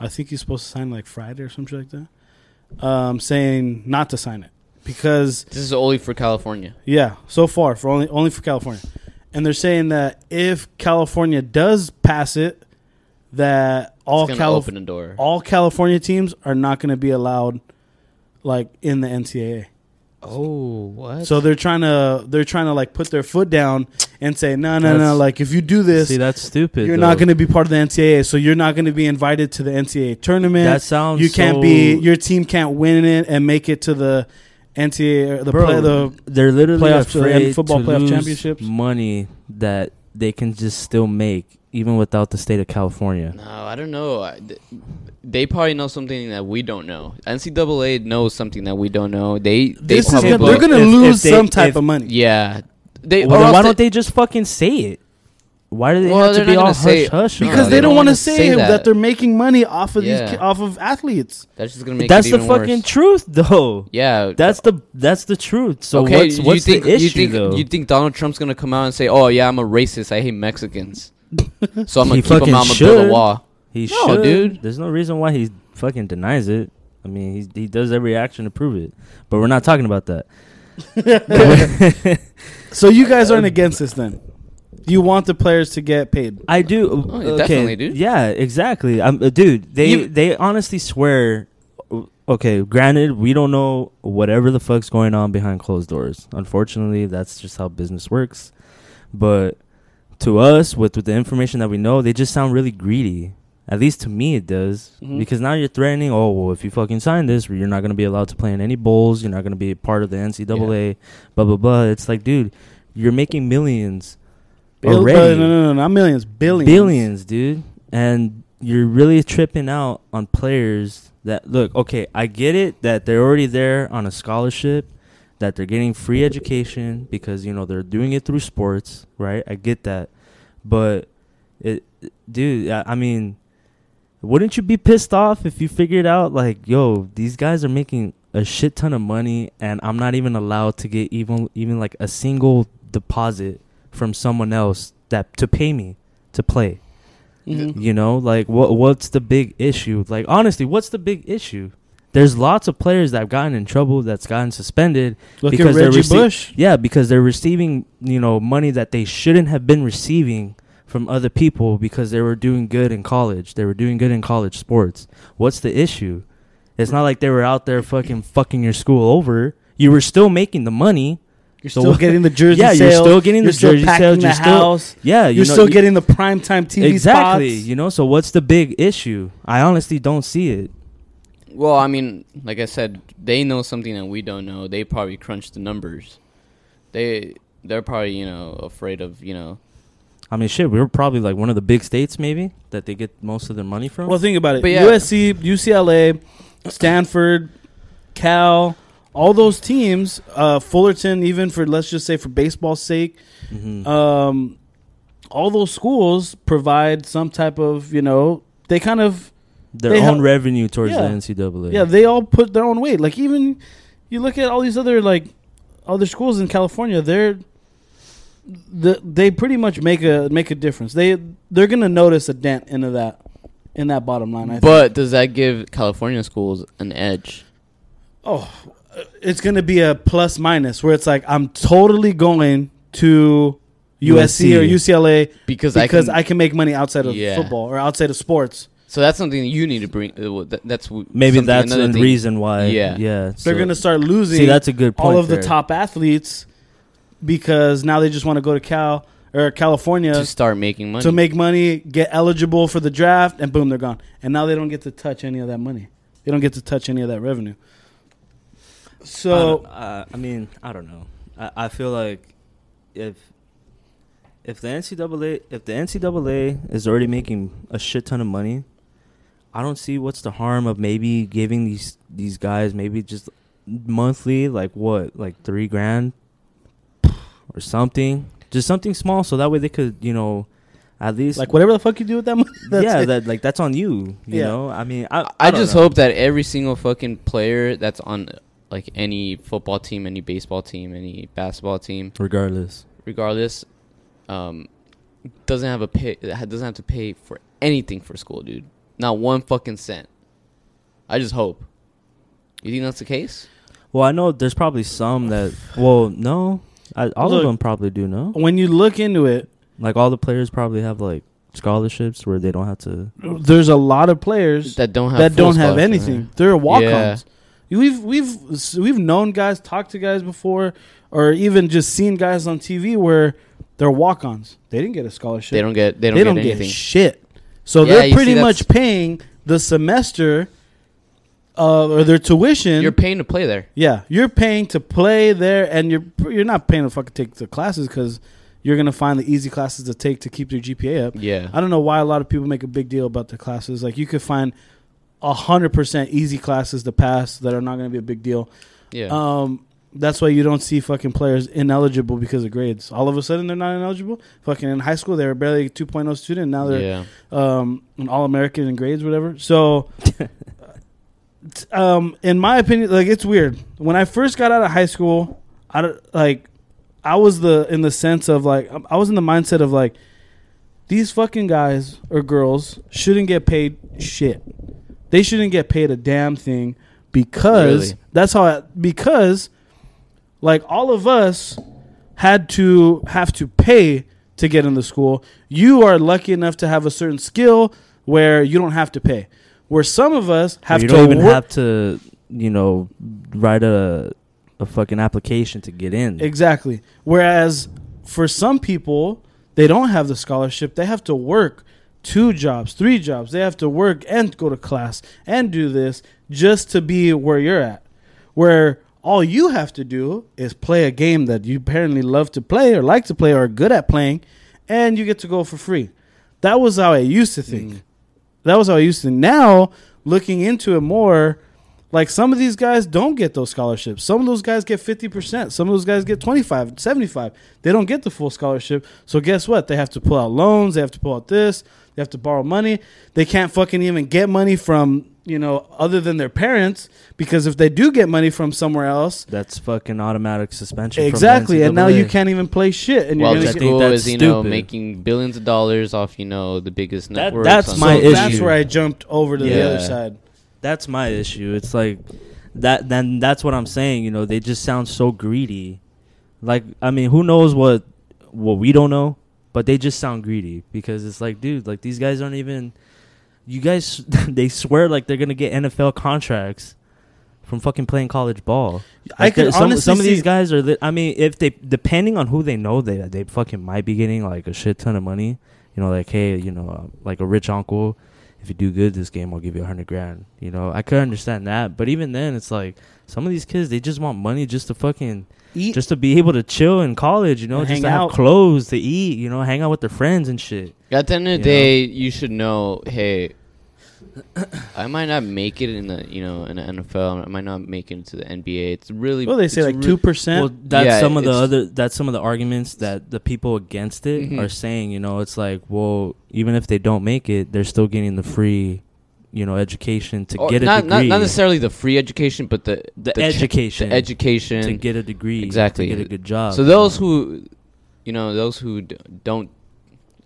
I think he's supposed to sign like Friday or something like that, um, saying not to sign it because This is only for California. yeah, so far for only only for California, and they're saying that if California does pass it, that all it's gonna Cali- open the door. all California teams are not going to be allowed, like in the NCAA. Oh, what? So they're trying to they're trying to like put their foot down and say no no no That's- like if you do this See, that's stupid. you're though. not going to be part of the NCAA so you're not going to be invited to the NCAA tournament. That sounds. you can't so- be your team can't win it and make it to the NCAA or the Bro, play the They're literally playoff- afraid and football to playoff lose championships. money that they can just still make even without the state of California. no, I don't know. I- They probably know something that we don't know. NCAA knows something that we don't know. They they this is probably gonna, they're going to lose if they- some type if- of money. yeah. They Well, or why don't they just fucking say it? Why do they Well, have to be all gonna say- hush hush? No, Because they they, don't don't want to say, say that. that. they're making money off of Yeah. these off of athletes. That's just gonna make That's it the even fucking worse. truth, though. Yeah, That's the that's the truth. So okay. what's you think the issue you think though? you think Donald Trump's gonna come out and say, "Oh yeah, I'm a racist. I hate Mexicans." So I'm gonna keep him. fucking I'm gonna build should. a wall. he No, should, dude. There's no reason why he fucking denies it. I mean, he he does every action to prove it. But we're not talking about that. So you guys aren't uh, against this then? You want the players to get paid? I do. Oh, yeah, okay, definitely, dude. Yeah, exactly. I'm, uh, dude, they You- they honestly swear. Uh, okay, granted, we don't know whatever the fuck's going on behind closed doors. Unfortunately, that's just how business works. But to us, with with the information that we know, they just sound really greedy. At least to me, it does. Mhm. Because now you're threatening. Oh, well, if you fucking sign this, you're not gonna be allowed to play in any bowls. You're not gonna be a part of the NCAA. Blah blah blah. It's like, dude, you're making millions Bill- already no, no, no, not millions, billions. billions, dude. And you're really tripping out on players that look, okay, I get it that they're already there on a scholarship, that they're getting free education because, you know, they're doing it through sports, right? I get that. But it dude, I, I mean, wouldn't you be pissed off if you figured out like, yo, these guys are making a shit ton of money and I'm not even allowed to get even even like a single deposit from someone else that to pay me to play. Mhm. You know, like what what's the big issue? Like honestly, what's the big issue? There's lots of players that have gotten in trouble, that's gotten suspended. Look Because at they're rece- Bush. Yeah, because they're receiving, you know, money that they shouldn't have been receiving from other people because they were doing good in college. They were doing good in college sports. What's the issue? It's not like they were out there fucking fucking your school over. You were still making the money. You're So still getting the jersey Yeah, you're still getting You're the still jersey sales. the You're still- house. Yeah, you You're know, still you- getting the primetime TV exactly. spots. You know, so what's the big issue? I honestly don't see it. Well, I mean, like I said, they know something that we don't know. They probably crunch the numbers. They they're probably you know afraid of you know. I mean, shit, we were probably like one of the big states, maybe that they get most of their money from. Well, think about it. But yeah. USC, UCLA, Stanford, Cal, all those teams, uh, Fullerton, even for let's just say for baseball's sake, Mhm. um, all those schools provide some type of you know they kind of their they own help- revenue towards Yeah. the NCAA. yeah they all put their own weight. Like even you look at all these other like other schools in California, they're the, they pretty much make a make a difference. They they're gonna notice a dent into that in that bottom line. I think. But does that give California schools an edge? Oh, uh, it's going to be a plus minus where it's like I'm totally going to USC, or UCLA Because, because I I can. can, make money outside of Yeah. football or outside of sports. So that's something you need to bring. Uh, that, that's w- maybe that's another the reason why. Yeah. yeah. They're so- going to start losing see. That's a good point. all of the top athletes because now they just want to go to Cal or California to start making money. to make money, get eligible for the draft, and boom, they're gone. And now they don't get to touch any of that money. They don't get to touch any of that revenue. So don't- I, I mean, I don't know. I, I feel like if if the NCAA if the NCAA is already making a shit ton of money, I don't see what's the harm of maybe giving these these guys maybe just monthly like what like three grand or something, just something small, so that way they could you know at least like whatever the fuck you do with that money, that's yeah it. that like that's on you. You Yeah. know, I mean, I I, don't just know. hope that every single fucking player that's on like any football team, any baseball team, any basketball team, regardless. regardless, um, doesn't have a pay doesn't have to pay for anything for school, dude. Not one fucking cent. I just hope. You think that's the case? Well, I know there's probably some that. Well, no, I, all Look. of them probably do. No, when you look into it, like all the players probably have like scholarships where they don't have to. there's a lot of players That don't have that full don't have scholarship. anything. They're walk-ons. Yeah. We've we've we've known guys, talked to guys before, or even just seen guys on TV where they're walk-ons. They didn't get a scholarship. They don't get. They don't, They get don't get anything. shit. So Yeah, they're pretty see, much paying the semester uh, or their tuition. You're paying to play there. yeah, you're paying to play there, and you're you're not paying to fucking take the classes because you're gonna find the easy classes to take to keep your GPA up. Yeah. I don't know why a lot of people make a big deal about the classes. Like you could find a hundred percent easy classes to pass that are not going to be a big deal. Yeah. Um, that's why you don't see fucking players ineligible because of grades. All of a sudden they're not ineligible. Fucking in high school they were barely a 2.0 student. Now they're yeah. um, an all American in grades, whatever. So, um, in my opinion, like it's weird. When I first got out of high school, I like I was the in the sense of like I was in the mindset of like these fucking guys or girls shouldn't get paid shit. They shouldn't get paid a damn thing because Really? that's how I, because like all of us had to have to pay to get in the school. You are lucky enough to have a certain skill where you don't have to pay. Where some of us have you to don't even work- have to, you know, write a a fucking application to get in. Exactly. Whereas for some people, they don't have the scholarship. They have to work two jobs, three jobs. They have to work and go to class and do this just to be where you're at. Where all you have to do is play a game that you apparently love to play or like to play or are good at playing, and you get to go for free. That was how I used to think. Mm. That was how I used to. Now, looking into it more, like some of these guys don't get those scholarships. Some of those guys get 50%. Some of those guys get 25, 75. They don't get the full scholarship. So guess what? They have to pull out loans, they have to pull out this, they have to borrow money. They can't fucking even get money from, you know, other than their parents because if they do get money from somewhere else, That's fucking automatic suspension. from exactly, and now you can't even play shit and While you're the going to think school that's is, you know, stupid. making billions of dollars off, you know, the biggest That- networks. that's my so social that's where I jumped over to the other side. That's my issue. It's like that. Then that's what I'm saying. You know, they just sound so greedy. Like, I mean, who knows what what we don't know, but they just sound greedy because it's like, dude, like these guys aren't even. You guys, they swear like they're gonna get NFL contracts from fucking playing college ball. I could some, honestly some of these guys are. Li- I mean, if they depending on who they know, they they fucking might be getting like a shit ton of money. You know, like hey, you know, uh, like a rich uncle. If you do good this game, I'll give you a hundred grand. You know, I could understand that, but even then, it's like some of these kids they just want money just to fucking Eat just to be able to chill in college. You know, just hang to have out. clothes to eat. You know, hang out with their friends and shit. At the end of the You day, you should know, hey, I might not make it in the you know in the NFL. I might not make it into the NBA. It's really Well, they say it's like re- two percent. Well, that's Yeah, some of the other. That's some of the arguments that the people against it Mhm. are saying. You know, it's like, well, even if they don't make it, they're still getting the free, you know, education to or get a not, degree. not not necessarily the free education, but the the, ch- education, the education to get a degree, Exactly. to get a good job. So those who, you know, those who d- don't,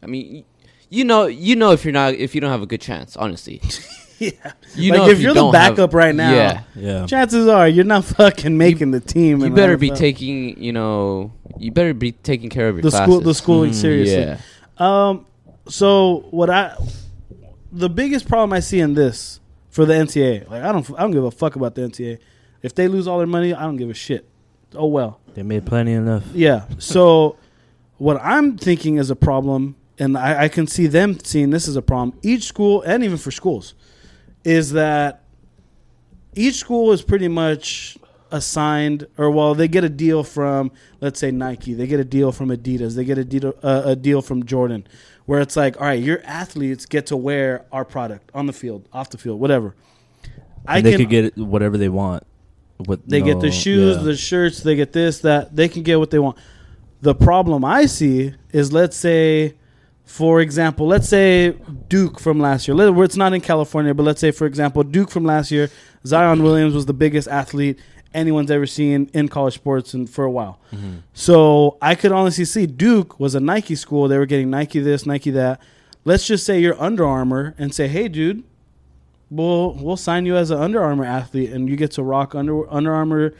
I mean, you know, you know, if you're not, if you don't have a good chance, honestly, yeah. you Like, know, if you're the don't have- backup right now, yeah, yeah, chances are you're not fucking making the team. you better be taking, you know, you better be taking care of your the classes. school, the schooling Mm, seriously. Yeah, Um, so what I, the biggest problem I see in this for the NCAA, like I don't, I don't give a fuck about the NCAA. If they lose all their money, I don't give a shit. Oh well. they made plenty enough. Yeah. So what I'm thinking is a problem, and I, I can see them seeing this as a problem. Each school, and even for schools, is that each school is pretty much assigned, or well, they get a deal from, let's say Nike, they get a deal from Adidas, they get a deal, uh, a deal from Jordan, where it's like, all right, your athletes get to wear our product on the field, off the field, whatever. And they could get whatever they want. With they get the shoes, yeah. the shirts, they get this, that. They can get what they want. The problem I see is, let's say, for example, let's say Duke from last year. Where It's not in California, but let's say, for example, Duke from last year. Zion Williams was the biggest athlete anyone's ever seen in college sports and for a while. Mhm. So I could honestly see Duke was a Nike school. They were getting Nike this, Nike that. Let's just say you're Under Armour and say, hey, dude, we'll we'll sign you as an Under Armour athlete, and you get to rock Under Under Armour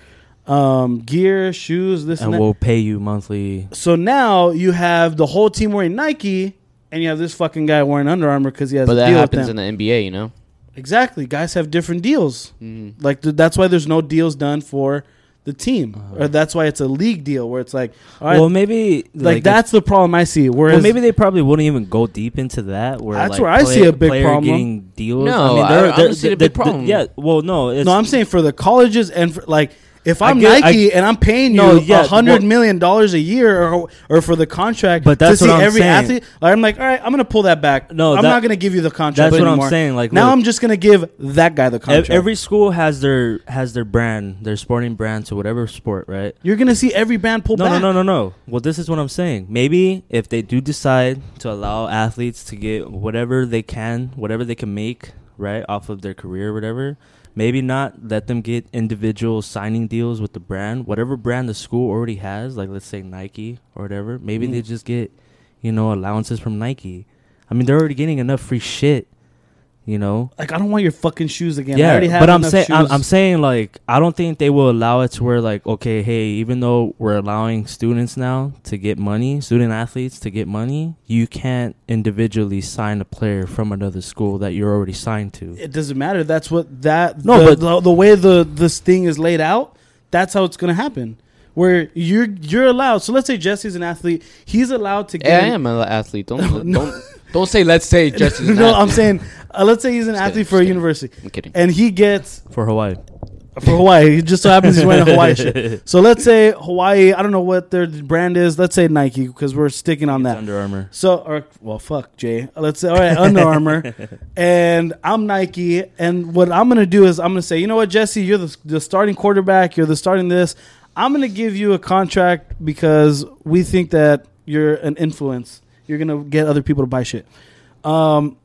um, gear, shoes, this and, and that. we'll pay you monthly. so now you have the whole team wearing Nike, and you have this fucking guy wearing Under Armour because he has But a that happens with them. in the NBA, you know. Exactly, guys have different deals. Mm. Like th- that's why there's no deals done for the team, Uh-huh. or that's why it's a league deal where it's like, all right, well, maybe like, if- that's the problem I see. Whereas well, maybe they probably wouldn't even go deep into that. Where That's like, where I see a big player problem. Getting deals. No, I- they're- I they're- don't see the the- big the- problem. Yeah, well, no, it's, no, I'm saying for the colleges and for, like if I I'm get- Nike and I'm paying you No, a yeah, hundred million dollars a year or, or for the contract, But that's to see what I'm every saying. athlete, like, I'm like, all right, I'm gonna pull that back. No, I'm that- not gonna give you the contract. that's what. I'm saying. Like now look, I'm just gonna give that guy the contract. every school has their has their brand, their sporting brand to whatever sport, right? You're gonna see every band pull No, back. no, no, no, no. Well, this is what I'm saying. Maybe if they do decide to allow athletes to get whatever they can, whatever they can make, right, off of their career, or whatever. Maybe not let them get individual signing deals with the brand, whatever brand the school already has, like let's say Nike or whatever. Maybe they Mm. just get, you know, allowances from Nike. I mean, they're already getting enough free shit, you know. Like I don't want your fucking shoes again. I Yeah, already have but I'm saying I'm. I'm saying like I don't think they will allow it to where like okay, hey, even though we're allowing students now to get money, student athletes to get money, you can't individually sign a player from another school that you're already signed to. it doesn't matter. That's what that No, the, but- the, the way the this thing is laid out, that's how it's gonna happen. Where you're you're allowed. So let's say Jesse's an athlete. He's allowed to get. Yeah, I am an athlete. Don't No. don't don't say. Let's say Jesse's an no, I'm saying, uh, let's say he's an Just athlete kidding, for a kidding. university, I'm kidding. and he gets For Hawaii, for Hawaii. He just so happens he's wearing a Hawaii shirt. So let's say Hawaii. I don't know what their brand is. Let's say Nike because we're sticking on It's that. Under Armour. So, or well, fuck Jay. Let's say all right, Under Armour, and I'm Nike. And what I'm gonna do is I'm gonna say, you know what, Jesse, you're the, the starting quarterback. You're the starting this. I'm gonna give you a contract because we think that you're an influence. You're gonna get other people to buy shit. Um,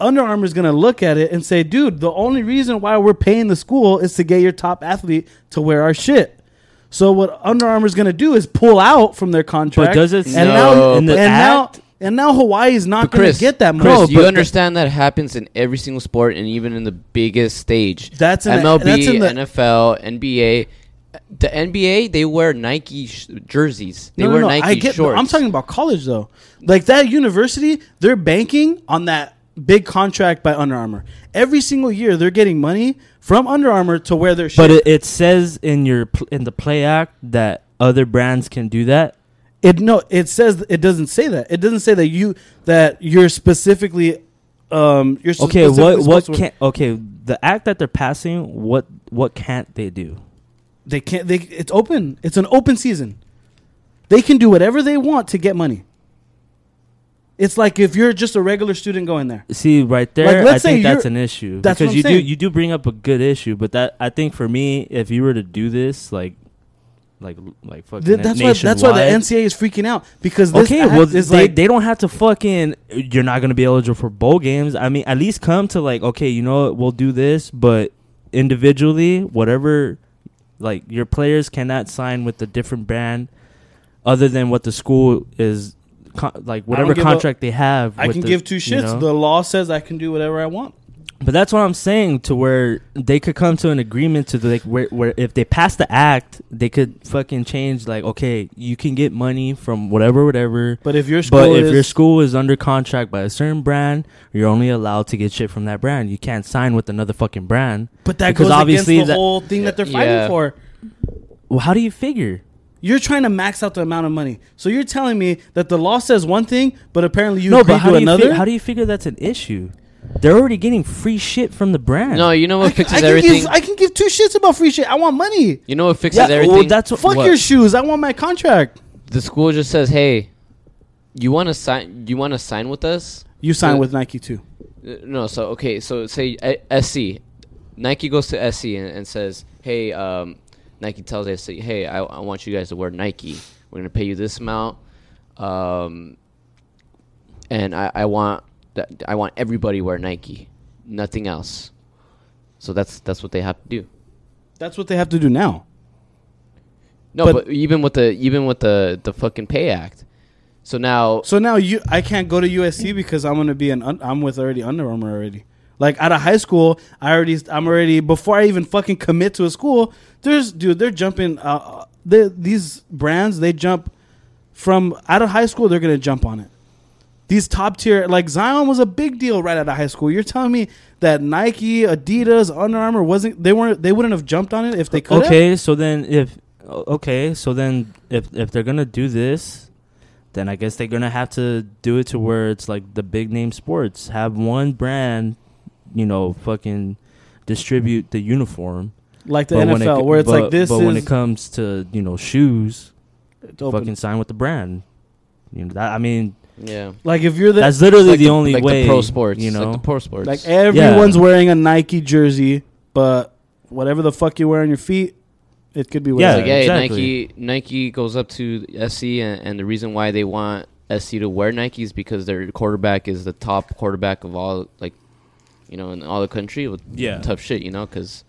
Under Armour is gonna look at it and say, dude, the only reason why we're paying the school is to get your top athlete to wear our shit. So what Under Armour is gonna do is pull out from their contract. But does it and say now No, in the and act? now and now Hawaii is not going Chris, to get that money. Chris, No, you understand that happens in every single sport and even in the biggest stage. That's in the- MLB, that's in the- NFL, NBA. The NBA, they wear Nike sh- jerseys. They No, no, wear no, Nike I get, shorts. I'm talking about college though. Like that university, they're banking on that big contract by Under Armour. Every single year, they're getting money from Under Armour to wear their shit. But it, it says in your pl- in the play act that other brands can do that. It no, it says it doesn't say that. It doesn't say that you that you're specifically um you're Okay, specifically what what can't okay the act that they're passing? What what can't they do? They can't they it's open. It's an open season. They can do whatever they want to get money. It's like if you're just a regular student going there. See, right Like, there, let's I think that's an issue that's because you saying. do you do bring up a good issue, but that I think for me, if you were to do this, like, like, like fucking Th- that's why that's why the NCAA is freaking out because this Okay, well, is they, like they don't have to fucking. You're not gonna be eligible for bowl games. I mean, at least come to like, okay, you know what, we'll do this, but individually, whatever, like your players cannot sign with a different brand, other than what the school is, con- like whatever give a- contract they have. I can the- give two you shits. know? The law says I can do whatever I want. But that's what I'm saying to where they could come to an agreement to like where, where if they pass the act, they could fucking change like okay, you can get money from whatever whatever. But if your school But if is, your school is under contract by a certain brand, you're only allowed to get shit from that brand. You can't sign with another fucking brand. but that because goes obviously against the that- whole thing that they're fighting Yeah. for. Well, how do you figure? You're trying to max out the amount of money. So you're telling me that the law says one thing, but apparently you no, agree but how to do, another. fi- how do you figure that's an issue? They're already getting free shit from the brand. No, you know what can- fixes I can everything. give I can give two shits about free shit. I want money. you know what fixes yeah, everything. well, that's what, Fuck what- your shoes. I want my contract. the school just says, "Hey, you want to sign? You want to sign with us?" You sign with Nike too. Uh, No, so okay, so say uh, SC, Nike goes to SC and, and says, "Hey, um, Nike tells SC, hey, I, I want you guys to wear Nike. We're gonna pay you this amount, um, and I, I want that I want everybody wear Nike, nothing else. So that's that's what they have to do. That's what they have to do now. No, But- but, even with the even with the the fucking pay act. So now So now you, I can't go to USC because I'm gonna be an. Un, I'm with already Under Armour already. Like out of high school, I already, I'm already before I even fucking commit to a school. There's, dude, they're jumping. Uh, they, these brands, they jump from out of high school. They're gonna jump on it. These top tier, like Zion, was a big deal right out of high school. You're telling me that Nike, Adidas, Under Armour wasn't? They weren't. They wouldn't have jumped on it if they could. Okay, so then if okay, so then if if they're gonna do this, then I guess they're gonna have to do it to where it's like the big name sports have one brand, you know, fucking distribute the uniform. like the But when it NFL, where it's but- like this But when it comes to you know shoes, fucking sign with the brand. You know that I mean yeah, like if you're the that's literally Like the, only like way. the pro sports, you know. like the pro sports. Like everyone's wearing a Nike jersey, but whatever the fuck you wear on your feet, it could be Yeah, It's whatever. like, hey, exactly. Nike Nike goes up to SC, and, and the reason why they want SC to wear Nike is because their quarterback is the top quarterback of all, like, you know, in all the country with Yeah. tough shit, you know, because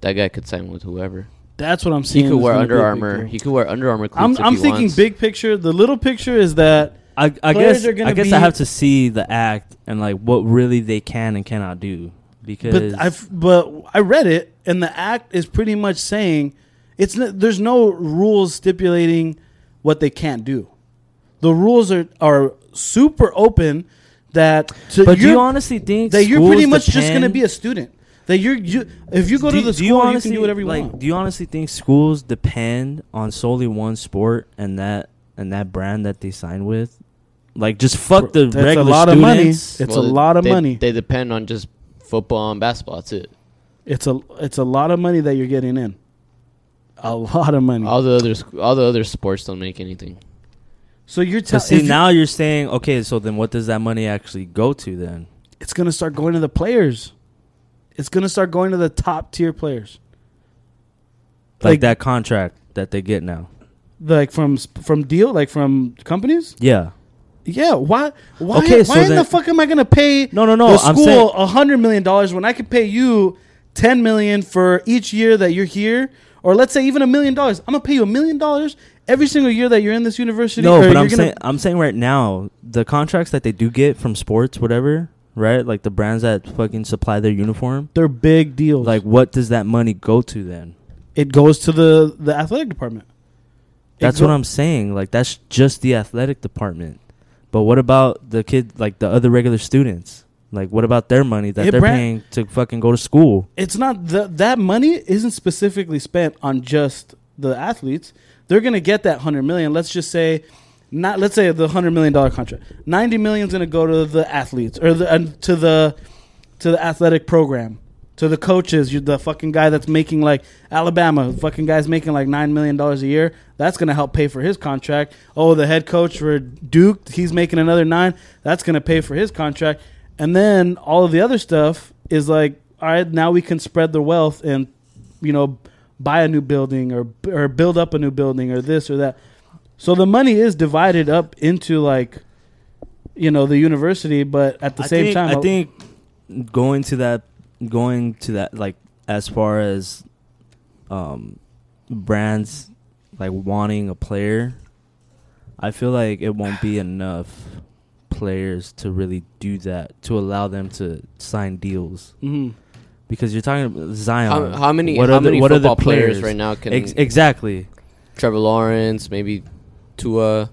that guy could sign with whoever. That's what I'm seeing. He could wear gonna be a Under Armour. He could wear Under Armour I'm if I'm he thinking wants. big picture. The little picture is that I, I guess I guess I have to see the act and like what really they can and cannot do because but I've but I read it and the act is pretty much saying it's n- there's no rules stipulating what they can't do. The rules are are super open that to but do you're- honestly think that you're pretty much just going to be a student. That you're you if you go to Do- the do school you, can do whatever you like, want. Do you honestly think schools depend on solely one sport and that and that brand that they sign with? Like just fuck the That's a regular lot of money. students. It's Well, a lot of they- money. They depend on just football and basketball. That's it. It's a it's a lot of money that you're getting in. A lot of money. All the other all the other sports don't make anything. so you're telling see now you're saying okay, so then what does that money actually go to then? it's going to start going to the players. It's going to start going to the top tier players. Like, Like- that contract that they get now. Like from from deal like from companies? Yeah. Yeah, why why Okay, why so in the fuck am I going to pay No, no, no. the I'm school a hundred million dollars when I could pay you ten million for each year that you're here, or let's say even a million dollars. I'm gonna pay you a million dollars every single year that you're in this university. no, but you're I'm gonna- saying I'm saying right now the contracts that they do get from sports, whatever, right? Like the brands that fucking supply their uniform. they're big deals. Like, what does that money go to then? it goes to the the athletic department. It That's go- what I'm saying. Like, that's just the athletic department. But what about the kid, like the other regular students? Like, what about their money that Hey, they're paying to fucking go to school? It's not that that money isn't specifically spent on just the athletes. They're gonna get that hundred million. Let's just say. Not let's say the hundred million dollar contract. Ninety million is going to go to the athletes or the, uh, to the to the athletic program, to the coaches. You're the fucking guy that's making like Alabama. Fucking guy's making like nine million dollars a year. That's going to help pay for his contract. Oh, the head coach for Duke, he's making another nine. That's going to pay for his contract. And then all of the other stuff is like, all right, now we can spread the wealth and you know buy a new building or or build up a new building or this or that. So the money is divided up into like, you know, the university, but at the I same think, time, I think going to that, going to that, like as far as um, brands like wanting a player, I feel like it won't be enough players to really do that to allow them to sign deals Mhm. because you're talking about Zion. How, how many What how are the- many what are the football players players? right now can Ex- exactly. Trevor Lawrence, maybe Tua,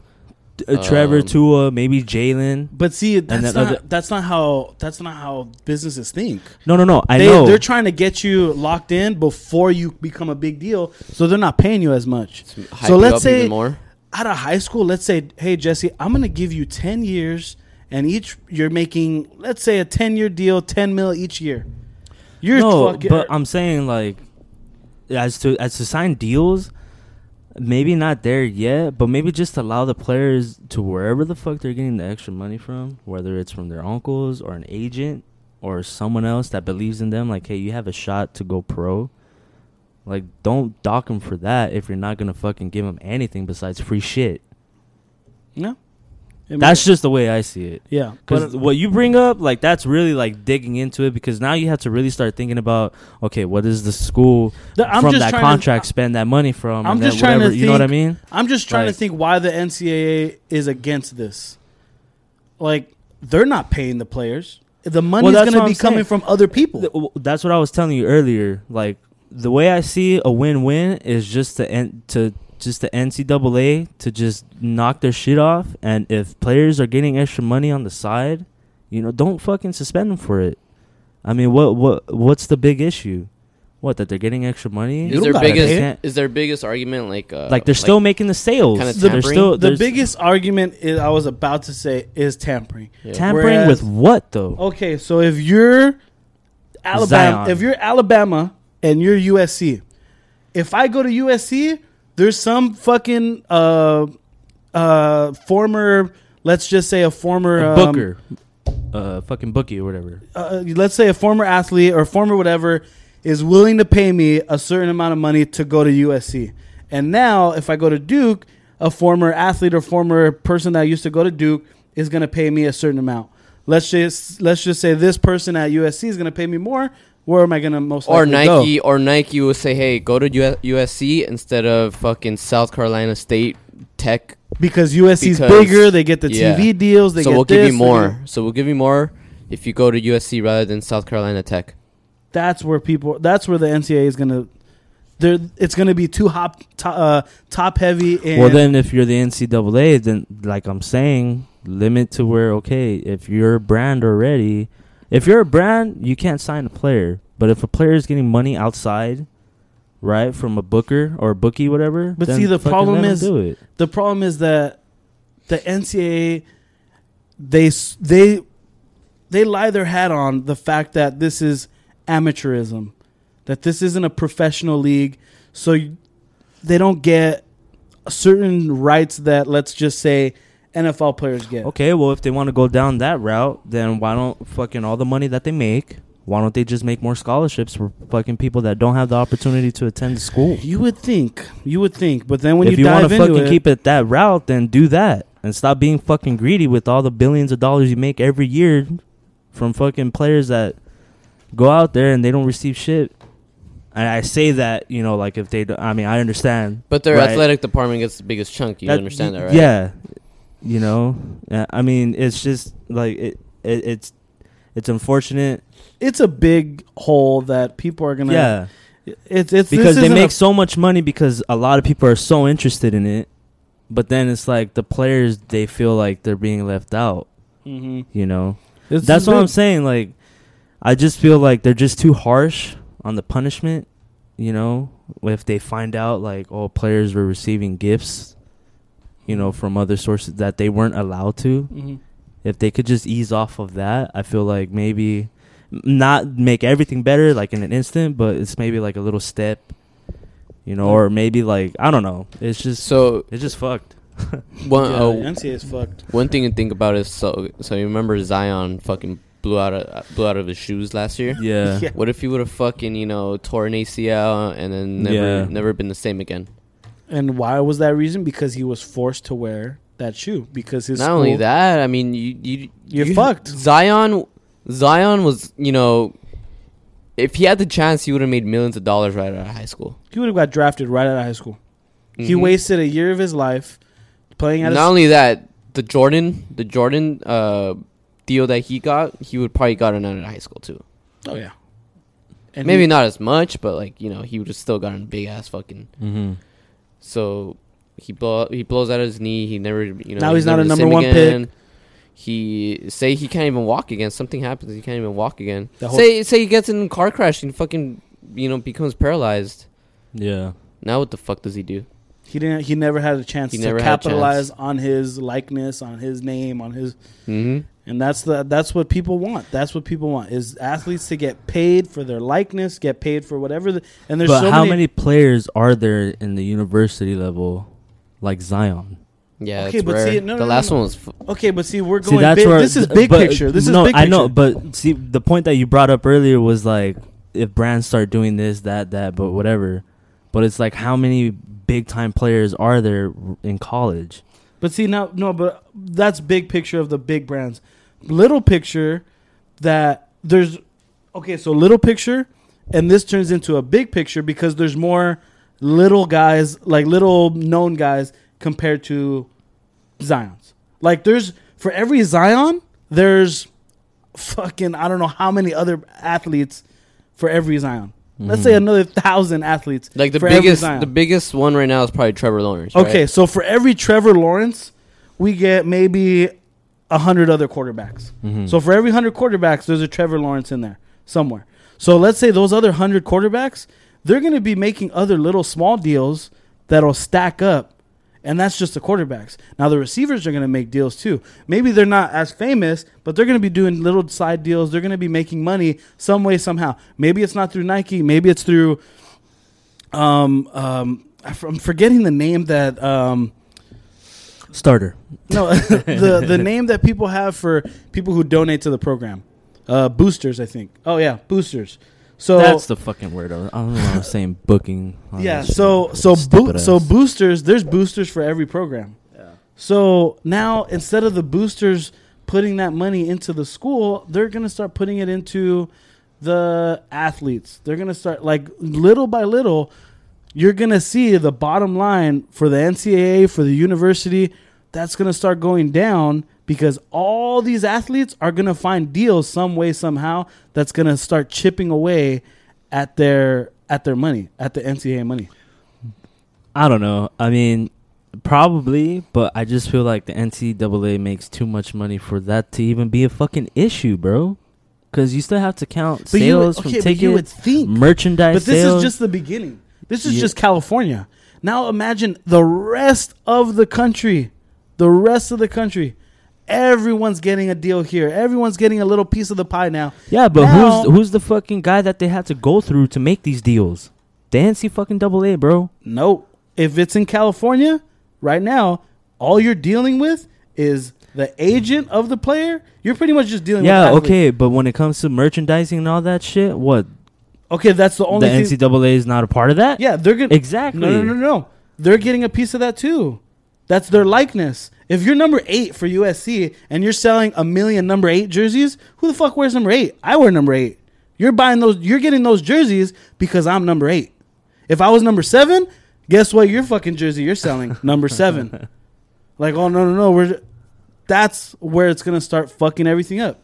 uh, Trevor, Um, Tua, maybe Jalen. But see, that's then not other- that's not how that's not how businesses think. No, no, no. I they, know. They're trying to get you locked in before you become a big deal, so they're not paying you as much. So let's say more. out of high school, let's say, hey Jesse, I'm gonna give you ten years, and each you're making, let's say, a ten year deal, ten mil each year. You're no, fucking, but I'm saying like, as to as to sign deals, maybe not there yet, but maybe just allow the players to wherever the fuck they're getting the extra money from, whether it's from their uncles or an agent or someone else that believes in them. Like, hey, you have a shot to go pro. Like, don't dock them for that if you're not gonna fucking give them anything besides free shit. no. I mean, That's just the way I see it. yeah. Because what you bring up, like that's really like digging into it. Because now you have to really start thinking about, okay, what is the school the- I'm from that contract To, spend that money from? I'm and just trying to whatever, You know what I mean? I'm just trying Like- to think why the NCAA is against this. Like they're not paying the players. The money's that's going to be coming saying. from other people. That's what I was telling you earlier. Like the way I see a win-win is just to end to just the NCAA to just knock their shit off, and if players are getting extra money on the side, you know, don't fucking suspend them for it. I mean, what what what's the big issue? What that they're getting extra money? Is their biggest pay it. is their biggest argument like uh, like they're still making the sales. kinda They're still the biggest argument is, I was about to say is tampering. Yeah. tampering Whereas- with what though? Okay, so if you're Alabama, Zion. if you're Alabama and you're USC, if I go to USC, there's some fucking uh uh former, let's just say a former A um, Booker, uh, fucking bookie or whatever. uh, let's say a former athlete or former whatever is willing to pay me a certain amount of money to go to USC. And now, if I go to Duke, a former athlete or former person that used to go to Duke is going to pay me a certain amount. Let's just let's just say this person at USC is going to pay me more. Where am I going to most or likely go? Nike or Nike will say, "Hey, go to U- USC instead of fucking South Carolina State Tech." Because USC's Because- bigger, they get the yeah. TV deals. They so get we'll give you more. gonna- So we'll give you more if you go to USC rather than South Carolina Tech. That's where people. That's where the NCAA is going to. There, it's going to be too hop, to, uh, top heavy. And well, then if you're the NCAA, then like I'm saying, limit to where okay, if you're a brand already, if you're a brand, you can't sign a player. But if a player is getting money outside, right, from a booker or a bookie, whatever. But see, the problem is- do it. the problem is that the NCAA they they they lie their hat on the fact that this is amateurism, that this isn't a professional league, so you, they don't get certain rights that let's just say NFL players get. Okay, well, if they want to go down that route, then why don't fucking all the money that they make? Why don't they just make more scholarships for fucking people that don't have the opportunity to attend school? You would think, you would think, but then when you dive into if you, you, want to fucking it, keep it that route, then do that and stop being fucking greedy with all the billions of dollars you make every year from fucking players that go out there and they don't receive shit. And I say that, you know, like if they, do, I mean, I understand. But their Right. athletic department gets the biggest chunk. You That- understand that, right? Yeah, you know, Uh, I mean, it's just like it, it it's it's unfortunate. it's a big hole that people are gonna. yeah, it's it's because they make so much money because a lot of people are so interested in it, but then it's like the players they feel like they're being left out. Mhm. You know, It's that's what big. I'm saying. Like, I just feel like they're just too harsh on the punishment. You know, if they find out like oh players were receiving gifts, you know, from other sources that they weren't allowed to. Mhm. If they could just ease off of that, I feel like maybe not make everything better like in an instant, but it's maybe like a little step. You know, or maybe like I don't know. It's just So it's just fucked. one Yeah, uh, the NCAA is fucked. one thing to think about is so so you remember Zion fucking blew out of, blew out of his shoes last year. Yeah. Yeah. What if he would have fucking you know torn an ACL and then never Yeah. never been the same again? And why was that reason? Because he was forced to wear that shoe because his Not only that, I mean you you You're you- fucked. Zion Zion was you know if he had the chance he would have made millions of dollars right out of high school. he would have got drafted right out of high school. He Mhm. wasted a year of his life playing at. Not a, only that, the Jordan the Jordan uh, deal that he got, he would probably gotten out of high school too. oh yeah, and Maybe he- not as much, but like you know, he would have still gotten a big ass fucking. Mm-hmm. So he blow he blows out his knee. He never you know Now he's not a number same one pick. again. He say he can't even walk again. Something happens. He can't even walk again. Say say he gets in a car crash and fucking you know becomes paralyzed. Yeah. Now what the fuck does he do? He didn't. He never had a chance He to never had a capitalize on his likeness, on his name, on his. Mm-hmm. And that's the that's what people want. That's what people want is athletes to get paid for their likeness, get paid for whatever. The, and there's But so how many, many players are there in the university level, like Zion? Yeah, Okay, it's but rare. see, no, the no, no, last no. one was f- Okay, but see, we're See, going. that's big, where this is big but- picture. This no, is big I know, but see, the point that you brought up earlier was like if brands start doing this, that, that, but whatever. But it's like how many big time players are there in college? But see now, no, but that's big picture of the big brands. Little picture that there's okay, so little picture, and this turns into a big picture because there's more little guys, like little known guys, compared to Zion's. Like there's for every Zion, there's fucking I don't know how many other athletes for every Zion. Let's say Mhm. another thousand athletes. like the biggest. Zion. The biggest one right now is probably Trevor Lawrence. right? Okay, so for every Trevor Lawrence, we get maybe hundred other quarterbacks. Mhm. So for every hundred quarterbacks, there's a Trevor Lawrence in there somewhere. So let's say those other hundred quarterbacks, they're going to be making other little small deals that'll stack up, and that's just the quarterbacks. Now the receivers are going to make deals too. Maybe they're not as famous, but they're going to be doing little side deals. They're going to be making money some way somehow. Maybe it's not through Nike. Maybe it's through. Um, um, I'm forgetting the name that um, starter. no, the the name that people have for people who donate to the program, uh, boosters, I think. Oh yeah, boosters. So That's the fucking word. I was- don't know. I'm saying booking. yeah, so so Stupid bo- so boosters. There's boosters for every program. Yeah. So now instead of the boosters putting that money into the school, they're gonna start putting it into the athletes. They're gonna start like little by little. You're gonna see the bottom line for the NCAA for the university. That's gonna start going down because all these athletes are gonna find deals some way somehow. That's gonna start chipping away at their at their money at the NCAA money. I don't know. I mean, probably, but I just feel like the NCAA makes too much money for that to even be a fucking issue, bro. Because you still have to count But you would, sales okay, from tickets, you would think merchandise But this sales. is just the beginning. This is Yeah. just California. Now imagine the rest of the country. The rest of the country. Everyone's getting a deal here. Everyone's getting a little piece of the pie now. yeah, but Now- who's who's the fucking guy that they had to go through to make these deals? The NC fucking double A, bro. Nope. If it's in California, right now, all you're dealing with is the agent of the player. You're pretty much just dealing Yeah, with the athlete. okay, but when it comes to merchandising and all that shit, what Okay, that's the only the thing. NCAA is not a part of that? Yeah, they're gonna exactly. No, no, no, no. They're getting a piece of that too. That's their likeness. If you're number eight for USC and you're selling a million number eight jerseys, who the fuck wears number eight? I wear number eight. You're buying those. You're getting those jerseys because I'm number eight. If I was number seven, guess what? Your fucking jersey you're selling number seven. like, oh no, no, no. We're that's where it's gonna start fucking everything up.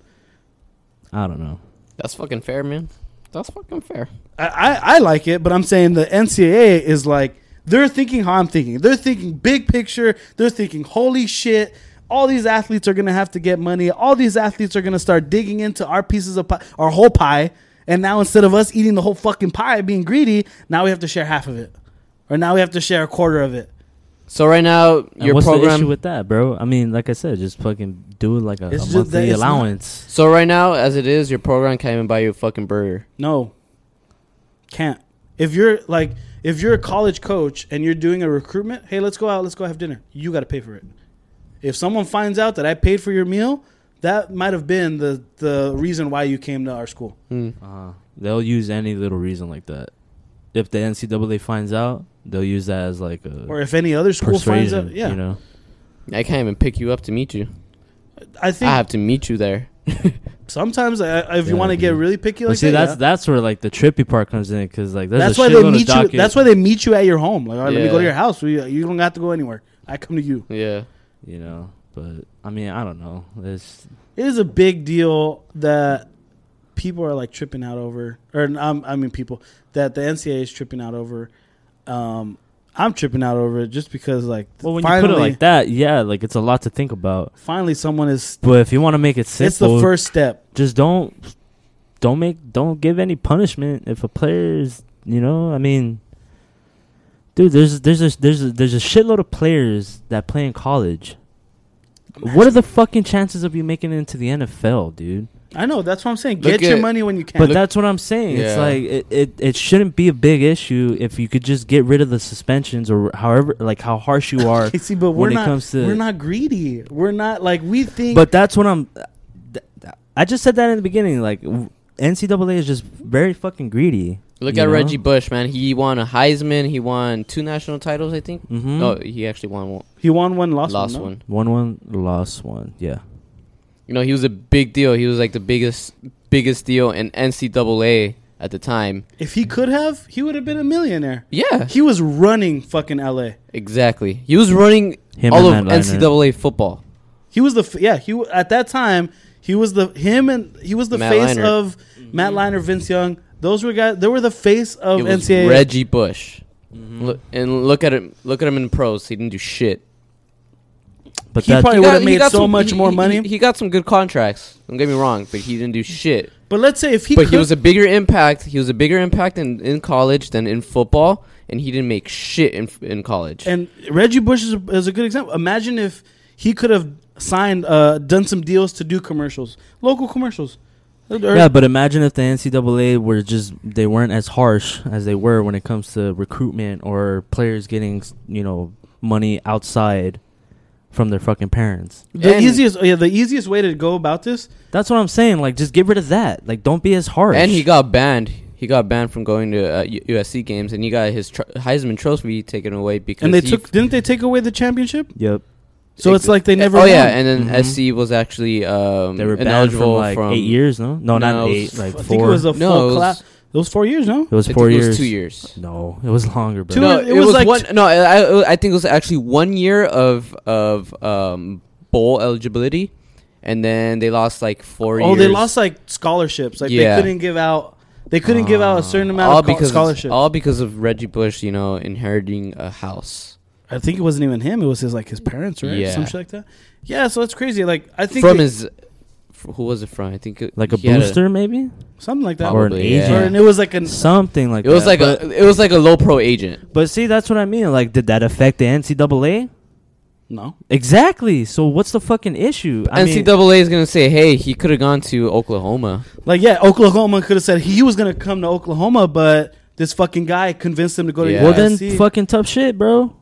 I don't know. That's fucking fair, man. That's fucking fair. I, I, I like it, but I'm saying the NCAA is like they're thinking how I'm thinking. They're thinking big picture. They're thinking, holy shit, all these athletes are gonna have to get money. All these athletes are gonna start digging into our pieces of pie, our whole pie. And now instead of us eating the whole fucking pie, being greedy, now we have to share half of it, or now we have to share a quarter of it. So right now And your what's the program. issue with that, bro? I mean, like I said, just fucking do like a, a It's just that monthly it's not- allowance. so right now, as it is, your program can't even buy you a fucking burger. No, can't. If you're like, if you're a college coach and you're doing a recruitment, hey, let's go out, let's go have dinner. You got to pay for it. If someone finds out that I paid for your meal, that might have been the the reason why you came to our school. Hmm. Uh, they'll use any little reason like that. If the NCAA finds out, they'll use that as like a Or if any other school finds out, yeah. you know. I can't even pick you up to meet you. I think I have to meet you there. sometimes I, I- if you want to get really picky But like see, that, that's yeah. that's where like the trippy part comes in because like there's that's a why they meet you. That's why they meet you at your home. Like, all right, let me go to your house. We, you don't have to go anywhere. I come to you. Yeah. you know. But I mean, I don't know. It's it is a big deal that people are like tripping out over, or um, I mean, people that the NCAA is tripping out over. Um, I'm tripping out over it just because like Well, when finally, you put it like that, yeah, like it's a lot to think about. finally someone is. But if you want to make it simple, It's the first step. just don't don't make don't give any punishment if a player is you know I mean dude there's there's a there's a, there's a shitload of players that play in college what are the fucking chances of you making it into the NFL dude I know that's what I'm saying. Look Get your at- money when you can. but that's what I'm saying it's Yeah. like it, it it shouldn't be a big issue if you could just get rid of the suspensions or however like how harsh you are You see, but when we're it not. comes to- we're not greedy. We're not like we think. But that's what I'm. th- th- I just said that in the beginning. Like w- NCAA is just very fucking greedy. Look you at know? Reggie Bush, man. He won a Heisman. He won two national titles, I think. Mm-hmm. No, he actually won one. he won one, lost, Lost one. no? one. Won one, lost one. Yeah. You know, he was a big deal. He was like the biggest, biggest deal in NCAA at the time. If he could have, he would have been a millionaire. Yeah, He was running fucking LA. exactly. He was running Him all of Matt NCAA football. He was the f- yeah. He w- at that time he was the him and he was the Matt face Leinart. of Matt Leinart, Vince Young. Those were guys. They were the face of it was NCAA. Reggie Bush. Mm-hmm. Look, and look at him. Look at him in pros. He didn't do shit. But He that probably would got- have he made got so some- much he- more money. He, he got some good contracts. Don't get me wrong, but he didn't do shit. but let's say if he but could, he was a bigger impact. He was a bigger impact in, in college than in football, and he didn't make shit in in college. and Reggie Bush is a, is a good example. Imagine if he could have signed, uh, done some deals to do commercials, local commercials. Yeah, but imagine if the NCAA were just they weren't as harsh as they were when it comes to recruitment or players getting you know money outside from their fucking parents. the And- easiest, yeah, the easiest way to go about this. That's what I'm saying. Like, just get rid of that. Like, don't be as harsh. and he got banned. He got banned from going to uh, USC games, and he got his tr- Heisman Trophy taken away because And they he took, didn't they take away the championship? Yep. So it's like they never. Oh yeah, and then Mhm. SC was actually um, They were banned ineligible from like from eight years. No, no, No, not eight. was- Like I four. think it was a full No, it class. It was four years, no? It was I four think years. It was two years. No, it was longer, bro. Two no, it, it was was, like one. t- no, I, I I think it was actually one year of of um, bowl eligibility, and then they lost like four. Oh, years. they lost like scholarships. Like Yeah. they couldn't give out. They couldn't give out a certain amount all of because scholarships. all because of Reggie Bush, you know, inheriting a house I think it wasn't even him. It was his like his parents, right? Yeah. Some shit like that. Yeah, so that's crazy. Like I think from that- his. F- Who was it from? I think it, like a he had booster, maybe, something like that. or an Probably, agent. Or, and it was like an something like It was that. like but, a. It was like a low pro agent. But see, that's what I mean. Like, did that affect the NCAA? no. Exactly. So what's the fucking issue? I mean, NCAA is gonna say, "Hey, he could have gone to Oklahoma." Like yeah, Oklahoma could have said he was gonna come to Oklahoma, but this fucking guy convinced him to go to Yeah. well then, USC. fucking tough shit, bro.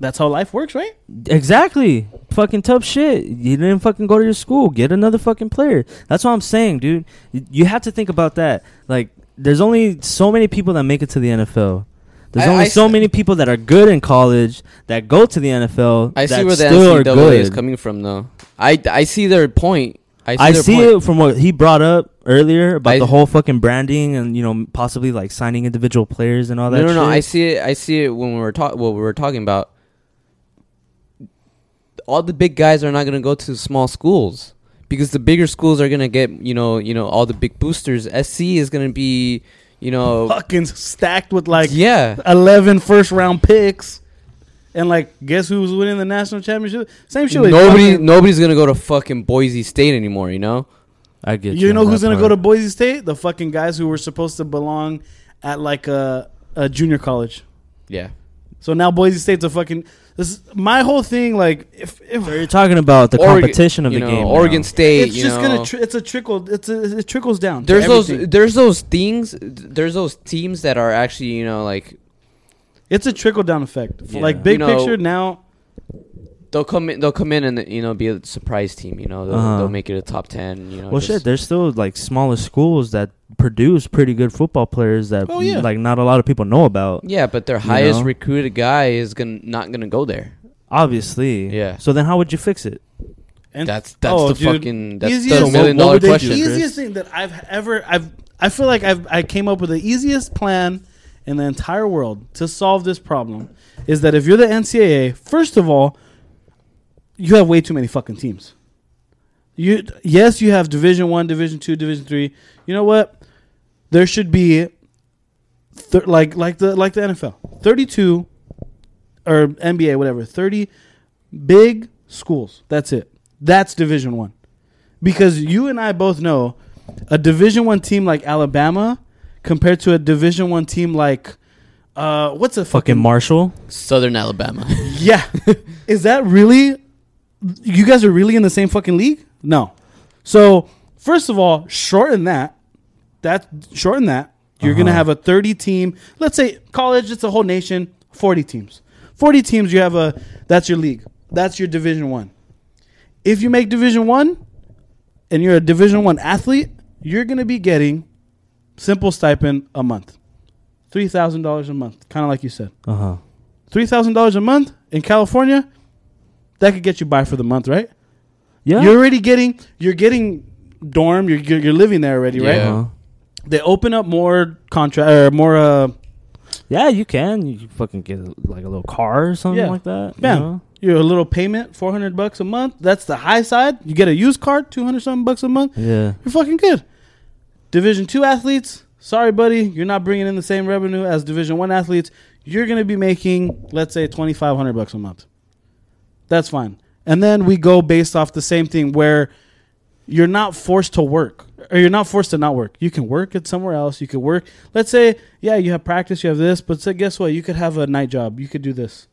That's how life works, right? Exactly. Fucking tough shit. You didn't fucking go to your school. Get another fucking player. That's what I'm saying, dude. You have to think about that. Like, there's only so many people that make it to the NFL. There's I- only I so s- many people that are good in college that go to the NFL. I see where the still are NCAA is coming from, though. I I see their point. I see, I see it from what he brought up earlier about I- the whole fucking branding and you know possibly like signing individual players and all that. No, no, no. shit. I see it. I see it when we were talking. What we were talking about. All the big guys are not going to go to small schools because the bigger schools are going to get you know you know all the big boosters. SC is going to be you know Fucking stacked with like yeah 11 first round picks. And like, guess who's winning the national championship? Same shit. with nobody fucking- nobody's going to go to fucking Boise State anymore. You know. I get you. You know who's gonna go to. Boise State? The fucking guys who were supposed to belong at like a, a junior college. Yeah. So now Boise State's a fucking. This is, my whole thing, like, if, if So you're talking about the Oregon- competition of you the know, game. Oregon now. State. it's you just know. gonna, tr- it's a trickle. It's a, it trickles down. to there's those there's those things there's those teams that are actually you know like It's a trickle down effect. Yeah. Like big You know, picture now. They'll come in they'll come in and you know be a surprise team you know they'll, Uh-huh. they'll make it a top 10 you know Well, just- shit. There's still like smaller schools that produce pretty good football players that Oh, yeah. like not a lot of people know about. yeah but their highest know? recruited guy is gonna not gonna go there Obviously. Yeah. So then, how would you fix it? And that's that's oh, the dude, fucking that's easiest- the million what- what dollar would question Chris? easiest thing that I've ever I've I feel like I've I came up with the easiest plan in the entire world to solve this problem is that if you're the NCAA, first of all, you have way too many fucking teams. You yes, you have Division One, Division Two, Division Three. You know what? There should be, thir- like like the like the NFL, thirty two or NBA, whatever, 30 big schools. That's it. That's Division 1. Because you and I both know a Division 1 team like Alabama compared to a Division 1 team like uh what's a Fucking Marshall. Southern Alabama. yeah. Is that really? You guys are really in the same fucking league? No. So first of all, shorten that. That shorten that. You're gonna Uh-huh. have a 30 team. Let's say college. It's a whole nation. 40 teams. 40 teams. You have a. That's your league. That's your Division One. If you make Division One, and you're a Division One athlete, you're gonna be getting simple stipend a month, three thousand dollars a month, kind of like you said Uh huh. three thousand dollars a month in California, that could get you by for the month, right? Yeah. You're already getting you're getting dorm. You're you're, you're living there already, right? Yeah. Uh-huh. They open up more contract or more. Uh, Yeah, you can. You can fucking get like a little car or something Yeah. like that. you Bam. know? your little payment, four hundred bucks a month. That's the high side. You get a used car, two hundred something bucks a month. Yeah. You're fucking good. Division two athletes, sorry, buddy, you're not bringing in the same revenue as Division one athletes. You're gonna be making, let's say, twenty five hundred bucks a month. That's fine. And then we go based off the same thing where you're not forced to work or you're not forced to not work. You can work at somewhere else. You could work. Let's say, yeah, you have practice, you have this, but say, guess what? You could have a night job. You could do this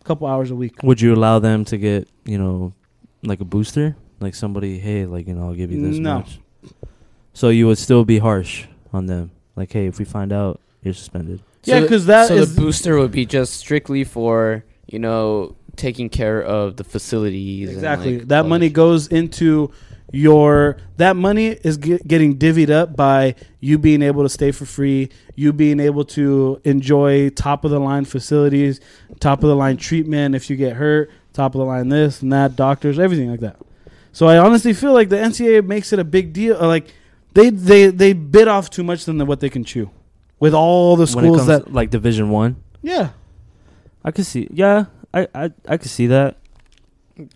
a couple hours a week. Would you allow them to get you know like a booster, like somebody, hey, like you know, I'll give you this No. much. So you would still be harsh on them, like, hey, if we find out, you're suspended. Yeah, the- 'cause that so is- the booster would be just strictly for you know taking care of the facilities. and, Exactly. like, that all money goes into your that money is get, getting divvied up by you being able to stay for free, you being able to enjoy top of the line facilities, top of the line treatment if you get hurt, top of the line this and that, doctors, everything like that. So I honestly feel like the NCAA makes it a big deal. uh, Like they they they bit off too much than what they can chew. With all the when it schools comes that like Division One, yeah, I could see. Yeah, I I I could see that.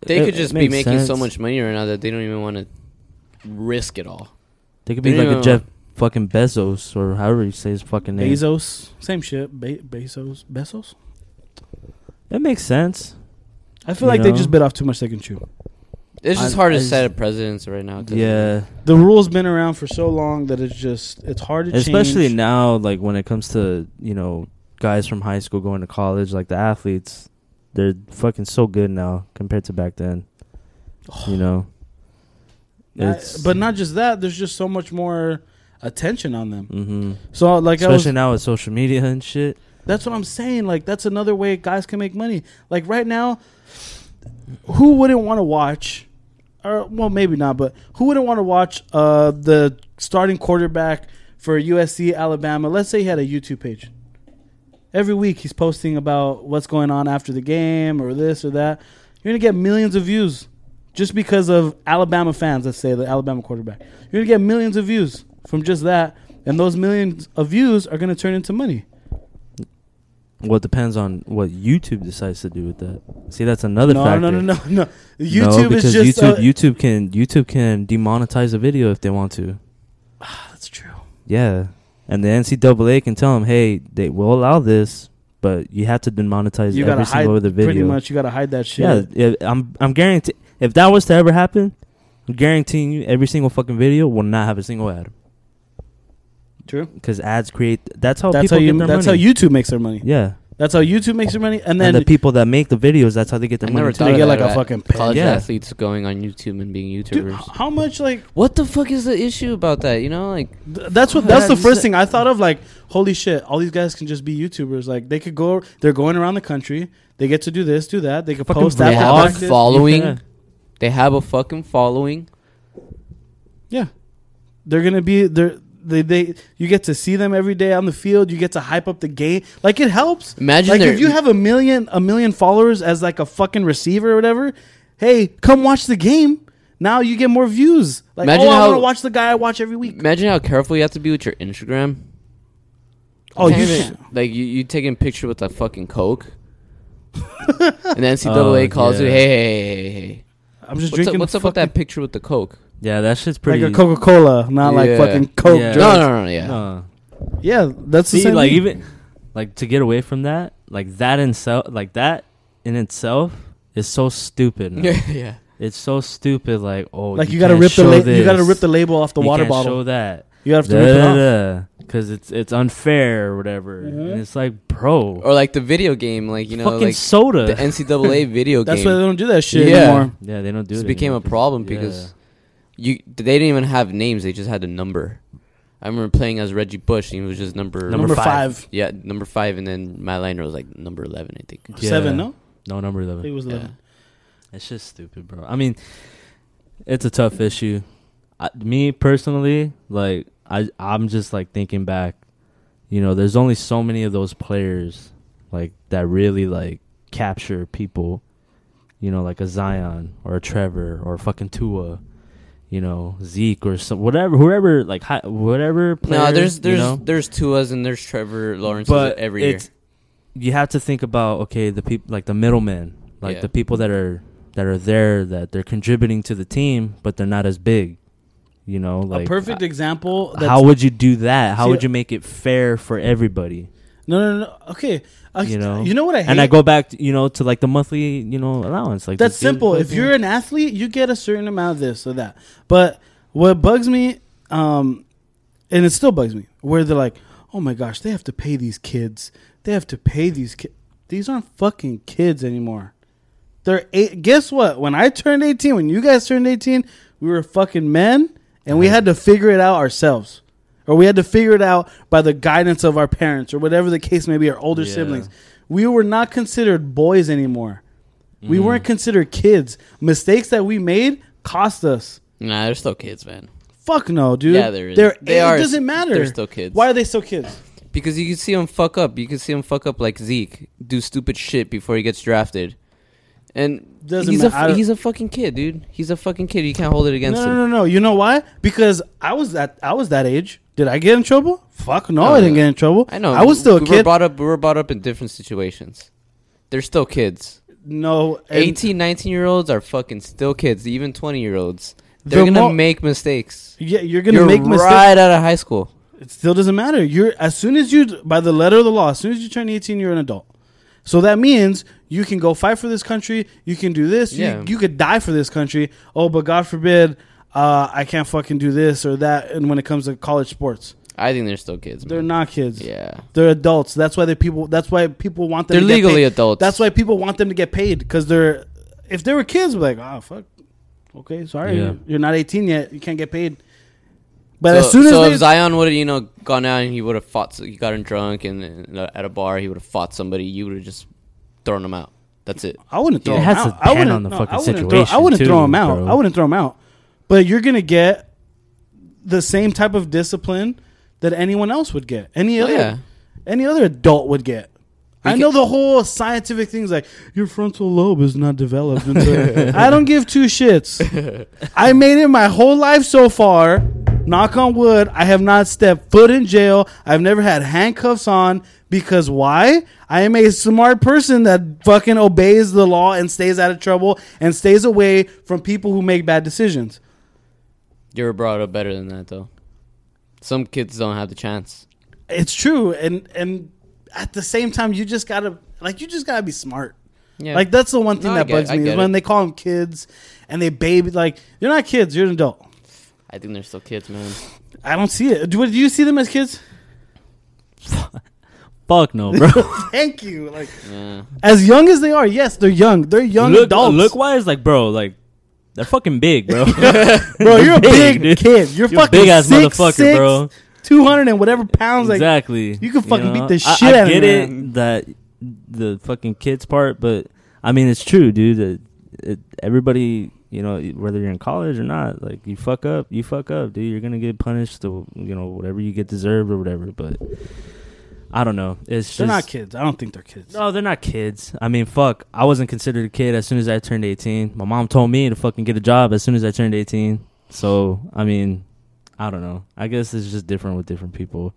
They It- could just be makes making so much money right now that they don't even want to risk it all. They could be They like a Jeff fucking Bezos or however you say his fucking name. Bezos, same shit. Be- Bezos, Bezos. That makes sense. I feel You like they just bit off too much they can chew. It's just I- hard I to just- set a precedence right now. Yeah, the rule's been around for so long that it's just it's hard to especially change. now, like when it comes to you know guys from high school going to college, like the athletes, they're fucking so good now compared to back then. You know, it's but not just that. There's just so much more attention on them. hmm So like I was, especially now with social media and shit. that's what I'm saying. Like that's another way guys can make money. Like right now, who wouldn't want to watch? Or well, maybe not, but who wouldn't want to watch uh, the starting quarterback for USC Alabama? Let's say he had a YouTube page. Every week he's posting about what's going on after the game or this or that. You're gonna get millions of views just because of Alabama fans. Let's say the Alabama quarterback. You're gonna get millions of views from just that, and those millions of views are gonna turn into money. Well, it depends on what YouTube decides to do with that. See, that's another no, factor. no, no, no, no. No, YouTube because is just YouTube. uh, YouTube can YouTube can demonetize a video if they want to. that's true. Yeah, and the NCAA can tell them, hey, they will allow this, but you have to demonetize You every single other video. pretty much. You gotta hide that shit. Yeah, if, I'm I'm guarantee if that was to ever happen, I'm guaranteeing you every single fucking video will not have a single ad true. because ads create. That's how That's people how you. get their That's money. how YouTube makes their money. Yeah, That's how YouTube makes their money, and and, then the people that make the videos, that's how they get I their never money. thought Too. They of get that like a about fucking pay. college Yeah. athletes going on YouTube and being Dude, YouTubers. h- how much like what the fuck is the issue about that? You know, like th- that's what oh, that's the That's- first thing I thought of. Like, holy shit, all these guys can just be YouTubers. Like, they could go. They're going around the country. They get to do this, do that. They could Fucking post that. they after have a practice. following. Yeah. They have a fucking following. Yeah, they're gonna be they're. They, they you get to see them every day on the field. You get to hype up the game. Like it helps. Imagine like if you have a million a million followers as like a fucking receiver or whatever. Hey, come watch the game. Now you get more views. Like Imagine oh, I want to watch the guy I watch every week. Imagine how careful you have to be with your Instagram. Oh, you Can't even- like you, you taking a picture with a fucking coke, and then NCAA Oh, calls you, yeah. hey, hey, hey, hey, hey. I'm just What's drinking. up, what's up with that picture with the coke? Yeah, that shit's pretty. like a Coca Cola, not like Yeah. fucking Coke. Yeah. No, drugs. no, no, no, yeah. No. Yeah, that's the See, same. like thing. even like to get away from that, like that in self, like that in itself is so stupid. now. yeah, yeah. It's so stupid. Like oh, like you, gotta can't rip the show la- you gotta this. rip the label off the You water can't bottle. Show that. You have to rip it off. because it's it's unfair or whatever. Mhm. And it's like, bro, Or like the video game, like you know, fucking like soda. the NCAA video game. That's game. why they don't do that shit Yeah. anymore. yeah, they don't do This it. became a anymore. problem Yeah. because you they didn't even have names; they just had a number. I remember playing as Reggie Bush, and he was just number, Number Number, five. five. yeah, number five, and then Matt Leinart was like number eleven, I think. Yeah. Seven, no? no number eleven. think it was Yeah. 11. It's just stupid, bro. I mean, it's a tough issue. I, me personally, like I, I'm just like thinking back. You know, there's only so many of those players, like that really like capture people. You know, like a Zion or a Trevor or fucking Tua. You know, Zeke or some whatever, whoever like hi, whatever. Player, No, there's you there's know? there's Tua's and there's Trevor Lawrence but every year. it's, You have to think about okay, the people like the middlemen, like Yeah. the people that are that are there that they're contributing to the team, but they're not as big. You know, like a perfect uh, example. That's, how would you do that? How See, would you make it fair for everybody? No, no, no. Okay, uh, You know? you know what I hate. And I go back, to, you know, to like the monthly, you know, allowance. Like That's simple. If you're an athlete, you get a certain amount of this or that. But what bugs me, um, and it still bugs me, where they're like, "Oh my gosh, they have to pay these kids. They have to pay these kids. These aren't fucking kids anymore. They're eight. Guess what? When I turned 18, when you guys turned 18, we were fucking men, and we had to figure it out ourselves." Or we had to figure it out by the guidance of our parents, or whatever the case may be, our older Yeah. siblings. We were not considered boys anymore. We Mhm. weren't considered kids. Mistakes that we made cost us. nah, they're still kids, man. Fuck no, dude. Yeah, there is. They're, They it are- doesn't matter. they're still kids. Why are they still kids? Because you can see them fuck up. You can see them fuck up like Zeke, do stupid shit before he gets drafted. And Doesn't he's ma- a I f- don't- he's a fucking kid, dude. He's a fucking kid. You can't hold it against no, him. No, no, no. You know why? Because I was that I was that age. Did I get in trouble? Fuck no, No, I oh, didn't get in trouble. I know. I was still a we Were brought up, we were brought up in different situations. They're still kids. no, and 18, 19 year olds are fucking still kids. Even 20 year olds. They're The gonna mo- make mistakes. Yeah, you're gonna You're make mistakes. right out of high school. It still doesn't matter. You're as soon as you by the letter of the law, as soon as you turn 18, you're an adult. So that means you can go fight for this country. You can do this. You- Yeah. You, could die for this country. Oh, but God forbid, uh, I can't fucking do this or that. And when it comes to college sports, I think they're still kids. they're Man. not kids. Yeah. They're adults. That's why they people. That's why people want them. They're to get legally paid. adults. That's why people want them to get paid because they're. If they were kids, we're like, oh fuck, okay, sorry, Yeah. you're not 18 yet. You can't get paid. But so, as soon as so they, if Zion would have, you know, gone out and he would have fought, he got him drunk and, and at a bar, he would have fought somebody. You would have just thrown him out. That's it. I wouldn't throw It him has out. to I depend wouldn't, on the no, fucking I wouldn't situation, Throw, I wouldn't too, throw him out. bro. I wouldn't throw him out. But you're gonna get the same type of discipline that anyone else would get. Any Oh, other, yeah. any other adult would get. I know the whole scientific things like your frontal lobe is not developed. Until I don't give two shits. I made it my whole life so far. Knock on wood. I have not stepped foot in jail. I've never had handcuffs on because why? I am a smart person that fucking obeys the law and stays out of trouble and stays away from people who make bad decisions. You were brought up better than that, though. Some kids don't have the chance. It's true, and and at the same time, you just gotta like you just gotta be smart. Yeah. Like that's the one thing No, that bugs I me is get when it. they call them kids and they baby like you're not kids, you're an adult. I think they're still kids, man. I don't see it. Do, do you see them as kids? Fuck no, bro. Thank you. Like Yeah. as young as they are, yes, they're young. They're young look, adults. look wise, like bro, like they're fucking big, bro. bro, you're a big, dude. kid. You're, You're fucking big ass six, motherfucker, six, bro. Two hundred and whatever pounds. Like exactly. you can fucking beat the shit I, out of I get it that the fucking kids part, but I mean it's true, dude. That it, everybody, you know, whether you're in college or not, like you fuck up, you fuck up, dude. You're gonna get punished, to, you know, whatever you get deserved or whatever. But I don't know. It's they're just not kids. I don't think they're kids. no, they're not kids. I mean, fuck. I wasn't considered a kid as soon as I turned 18. My mom told me to fucking get a job as soon as I turned 18. So, I mean, I don't know. I guess it's just different with different people.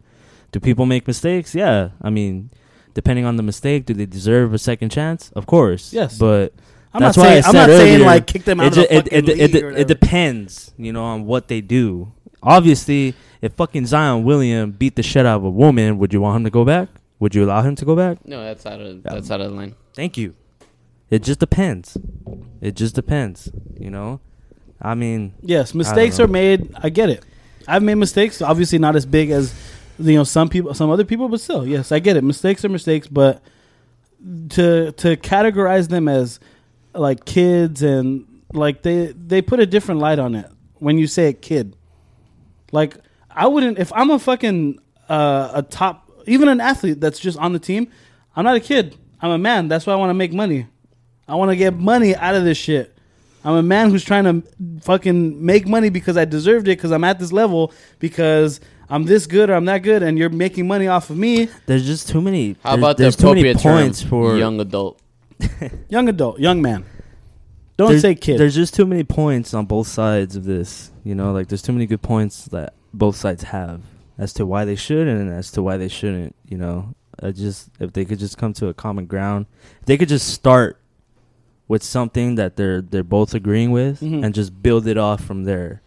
Do people make mistakes? Yeah. I mean, depending on the mistake, do they deserve a second chance? Of course. Yes. But I'm that's not why I saying. I'm said not saying earlier, like kick them out it, of the it, fucking it, league it, or it depends, you know, on what they do. Obviously, if fucking Zion William beat the shit out of a woman, would you want him to go back? Would you allow him to go back? No, that's out of um, that's out of the line. Thank you. It just depends. It just depends. You know, I mean, Yes, mistakes are made. I get it. I've made mistakes. Obviously, not as big as you know some people, some other people, but still, yes, I get it. Mistakes are mistakes, but to to categorize them as like kids and like they they put a different light on it when you say a kid. Like I wouldn't if I'm a fucking uh, a top even an athlete that's just on the team. I'm not a kid. I'm a man. That's why I want to make money. I want to get money out of this shit. I'm a man who's trying to fucking make money because I deserved it because I'm at this level because I'm this good or I'm that good and you're making money off of me. there's just too many. How there's, about the there's too many appropriate points term? for young adult. Young adult, young man. Don't there's, say kid. There's just too many points on both sides of this. You know, like there's too many good points that both sides have as to why they should and as to why they shouldn't. You know, I just if they could just come to a common ground, they could just start with something that they're they're both agreeing with Mhm. and just build it off from there.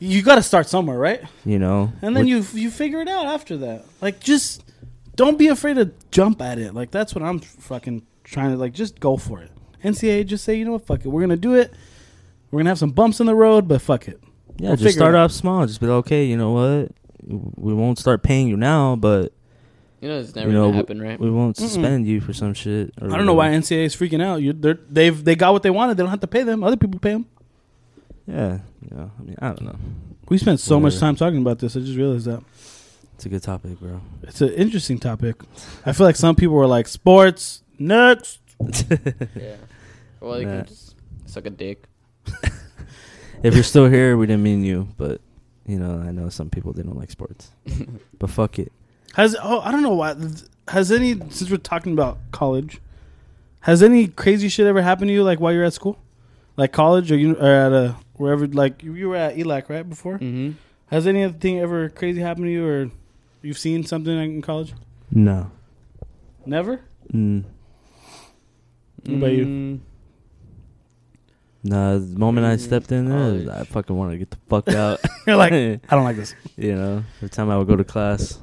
you got to start somewhere, right? You know, And then you you figure it out after that. Like just don't be afraid to jump at it. Like that's what I'm fucking trying to like just go for it. NCAA just say, you know what, fuck it. We're gonna do it. We're gonna have some bumps in the road, but fuck it. Yeah, we'll just start off small. Just be like, okay, you know what, we won't start paying you now, but You know, it's never you know, gonna happen, right? we won't Mm-mm. suspend you for some shit. or I don't know why. NCAA is freaking out. You they're, they've they got what they wanted. They don't have to pay them. Other people pay them. Yeah, yeah. I mean, I don't know. We spent so much time talking about this. I just realized that It's a good topic, bro. it's an interesting topic. I feel like some people were like sports next. yeah. Well, you Nah. can just suck a dick. if you're still here, we didn't mean you, but you know, I know some people they don't like sports. but fuck it. Has oh I don't know why has any since we're talking about college, has any crazy shit ever happened to you like while you're at school, like college or you or at a wherever like you, you were at ELAC right before? Mm-hmm. Has anything ever crazy happened to you or you've seen something in college? No. Never. Mm. What about you? Nah, the moment I stepped in there, college. I fucking wanted to get the fuck out. You're like I don't like this. you know, every time I would go to class.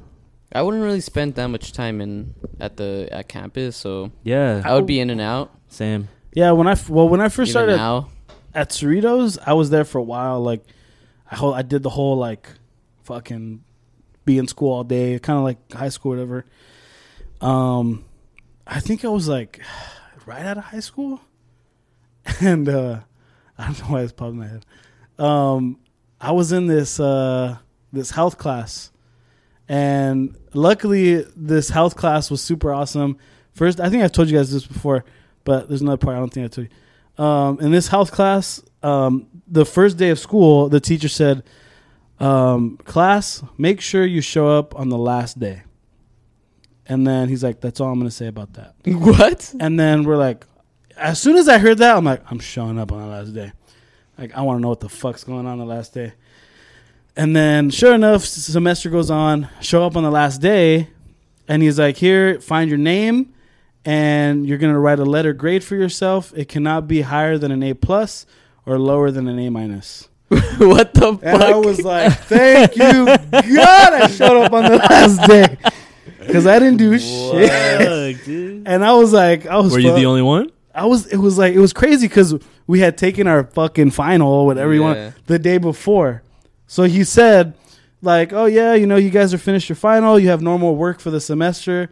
I wouldn't really spend that much time in at the at campus, so Yeah, I would be in and out. same. Yeah, when I f- well when I first Even started now, at Cerritos, I was there for a while. Like, I whole I did the whole like, fucking, be in school all day, kind of like high school, whatever. Um, I think I was like, right out of high school, and uh, I don't know why it's popping my head. Um, I was in this uh this health class, and luckily this health class was super awesome. First, I think I've told you guys this before, but there's another part I don't think I told you um, in this health class, um, the first day of school, the teacher said, um, "Class, make sure you show up on the last day." And then he's like, "That's all I'm going to say about that." what? And then we're like, as soon as I heard that, I'm like, I'm showing up on the last day. Like, I want to know what the fuck's going on the last day. And then, sure enough, semester goes on. Show up on the last day, and he's like, "Here, find your name, and you're gonna write a letter grade for yourself. It cannot be higher than an A plus or lower than an A minus." what the fuck? And I was like, "Thank you, God, I showed up on the last day because I didn't do shit." Dude. And I was like, "I was." Were you the only one? I was. It was like it was crazy because we had taken our fucking final, whatever you Yeah. want, the day before. So he said, like, "Oh yeah, you know, you guys are finished your final. You have normal work for the semester,"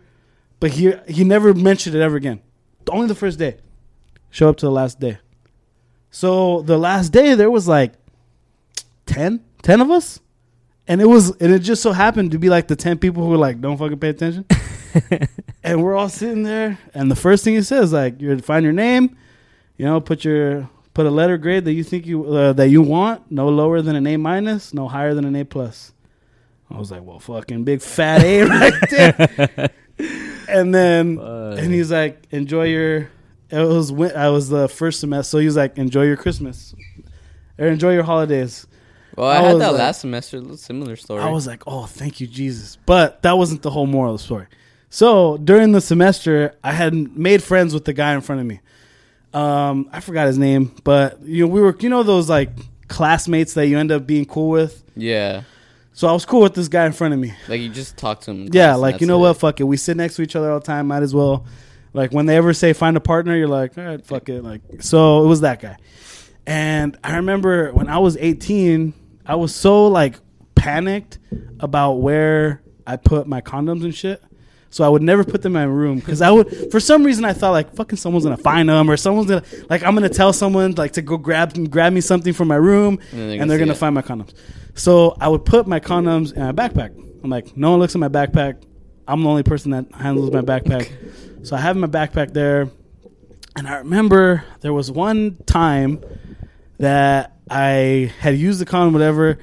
but he he never mentioned it ever again. Only the first day. Show up to the last day. So the last day there was like 10, 10 of us, and it was and it just so happened to be like the ten people who were like, "Don't fucking pay attention." and we're all sitting there, and the first thing he says, like, you find your name, you know, put your put a letter grade that you think you uh, that you want, no lower than an A minus, no higher than an A plus. I was like, well, fucking big fat A right there. and then and he's like, enjoy your. It was win- I was the first semester, so he was like, enjoy your Christmas, or enjoy your holidays. well, I, I had that like- last semester. Similar story. I was like, oh, thank you, Jesus. But that wasn't the whole moral of the story. So during the semester, I had made friends with the guy in front of me. Um, I forgot his name, but you know, we were, you know, those like classmates that you end up being cool with. yeah. So I was cool with this guy in front of me. Like you just talk to him. Yeah, like you know it. what? Fuck it. We sit next to each other all the time. Might as well. Like when they ever say find a partner, you're like, all right, fuck it. Like so, it was that guy. And I remember when I was 18, I was so like panicked about where I put my condoms and shit. So I would never put them in my room because I would, for some reason, I thought like fucking someone's gonna find them or someone's gonna like I'm gonna tell someone like to go grab grab me something from my room And they're gonna they're gonna find my condoms. So I would put my condoms in my backpack. I'm like, no one looks at my backpack. I'm the only person that handles my backpack. So I have my backpack there. And I remember there was one time that I had used the condom, whatever,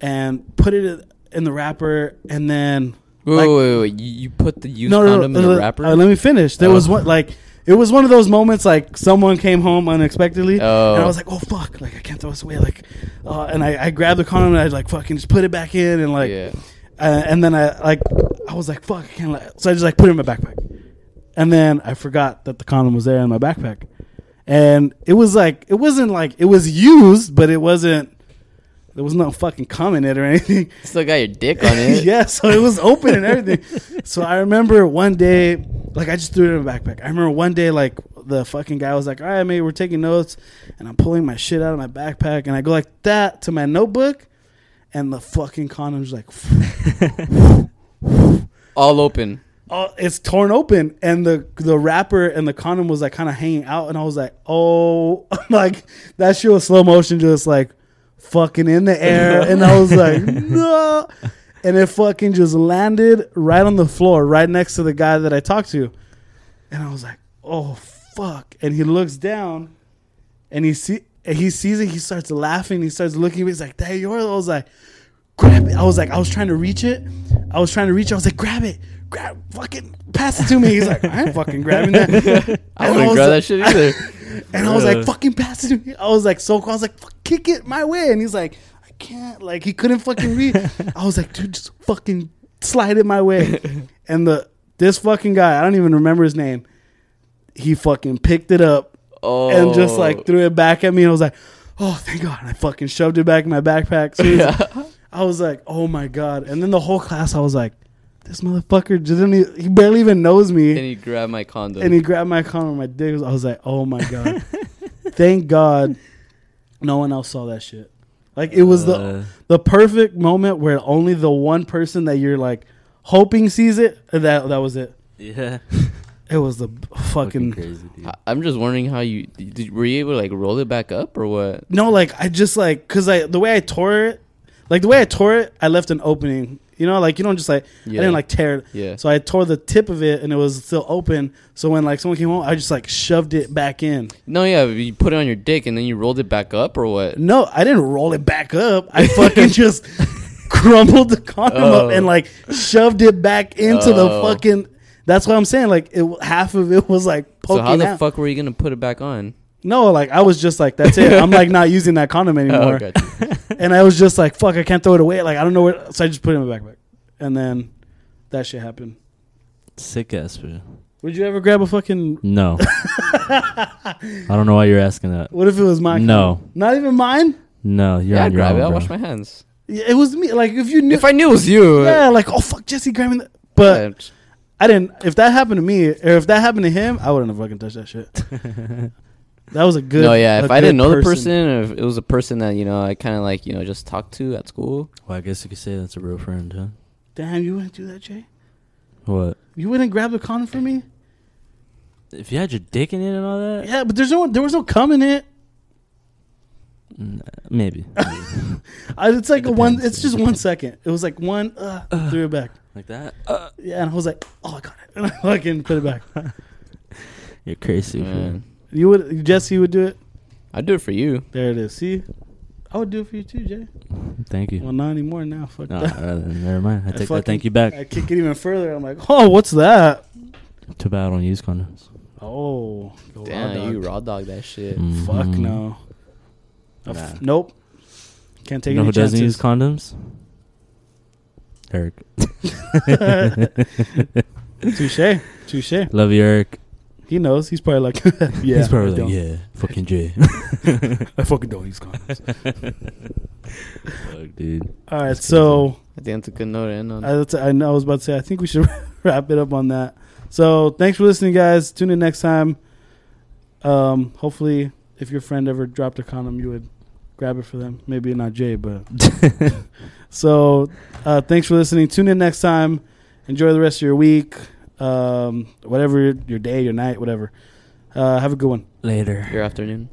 and put it in the wrapper, and then Wait, like- wait, wait, wait. You, you put the used no, condom no, in no, the wrapper? uh, let me finish. There was Oh. one like it was one of those moments like someone came home unexpectedly, Oh. and I was like, oh fuck, like I can't throw this away, like, uh, and I, I grabbed the condom and I like fucking just put it back in and like, yeah. uh, and then I like I was like fuck, I can't so I just like put it in my backpack, and then I forgot that the condom was there in my backpack, and it was like it wasn't like it was used, but it wasn't. There was no fucking cum in it or anything. Still got your dick on it. yeah, so it was open and everything. so I remember one day, like I just threw it in my backpack. I remember one day, like the fucking guy was like, "All right, mate, we're taking notes," and I'm pulling my shit out of my backpack, and I go like that to my notebook, and the fucking condom's like, All open. oh, it's torn open, and the the wrapper and the condom was like kind of hanging out, and I was like, oh, like that shit was slow motion, just like fucking in the air, and I was like, no, and it fucking just landed right on the floor, right next to the guy that I talked to, and I was like, oh fuck, and he looks down, and he see. And he sees it. He starts laughing. He starts looking at me. He's like, "That yours?" I was like, grab it. I was like, I was trying to reach it. I was trying to reach it. I was like, grab it. Grab, fucking, pass it to me. He's like, I ain't fucking grabbing that. I wouldn't grab like- that shit either. And I was like, fucking pass it to me. I was like, so cool. I was like, kick it my way. And he's like, I can't. Like, he couldn't fucking read. I was like, dude, just fucking slide it my way. And the this fucking guy, I don't even remember his name. He fucking picked it up oh. and just like oh. threw it back at me. And I was like, oh, thank God. And I fucking shoved it back in my backpack. So Yeah. I was like, oh my God. And then the whole class, I was like, this motherfucker didn't, e- he barely even knows me. and he grabbed my condom. And he grabbed my condom, my dick. was- I was like, oh my God. thank God no one else saw that shit. Like, it was the, Uh, the perfect moment where only the one person that you're like hoping sees it. and That, that was it. yeah. It was the fucking crazy, dude. I- I'm just wondering how you did. Were you able to like roll it back up or what? No, like I just like because I the way I tore it, like the way I tore it, I left an opening. You know, like you don't just like Yeah. I didn't like tear it. Yeah. So I tore the tip of it and it was still open. So when like someone came home, I just like shoved it back in. No, yeah, you put it on your dick and then you rolled it back up or what? No, I didn't roll it back up. I fucking just crumbled the condom Oh. up and oh. like shoved it back into the Oh. fucking. That's what I'm saying. Like it, half of it was like poking. So how the out. fuck were you gonna put it back on? No, like I was just like that's it. I'm like not using that condom oh, anymore. Oh, gotcha. and I was just like, "Fuck, I can't throw it away." Like I don't know where, so I just put it in my backpack, and then that shit happened. Sick ass, bro. Would you ever grab a fucking? No. I don't know why you're asking that. What if it was mine? No. not even mine. No, you're yeah, on I'd your grab own, it. I'll wash my hands. Yeah, It was me. Like if you knew, If I knew it was you, yeah, uh, like oh fuck, Jesse grabbing that. But yeah, I didn't. If that happened to me, or if that happened to him, I wouldn't have fucking touched that shit. That was a good. no, yeah. If I didn't know the person, or if it was a person that you know, I kind of like you know just talked to at school. Well, I guess you could say that's a real friend, huh? Damn, you wouldn't do that, Jay. What? You wouldn't grab the condom for me. If you had your dick in it and all that? Yeah, but there's no. There was no cum in it. Mm, Maybe. I, it's like It a one. It's just one second. It was like one. Uh, threw it back. like that? Yeah, and I was like, oh, I got it. And I fucking put it back. You're crazy, Man, man. You would, Jesse would do it. I'd do it for you. There it is. See, I would do it for you too, Jay. Thank you. Well, not anymore now. Fuck No, that. uh, never mind. I take that fucking- thank you back. I kick it even further. I'm like, oh, what's that? Too bad I don't use condoms. Oh, go raw Damn, dog. you raw dog that shit. Fuck Mhm. no. A Nah. f- nope. Can't take You know any who doesn't use condoms? Eric. Touche. Touche. Love you, Eric. He knows. He's probably like, yeah. He's probably I like, don't. yeah, fucking J. I fucking don't use condoms. Fuck, dude. All right, That's so I think that's a good note to end on. I, I know I was about to say. I think we should wrap it up on that. So thanks for listening, guys. Tune in next time. Um, hopefully, if your friend ever dropped a condom, you would grab it for them. Maybe not Jay, but so uh, thanks for listening. Tune in next time. Enjoy the rest of your week, um, whatever your day, your night, whatever. Uh, have a good one. Later. Your afternoon.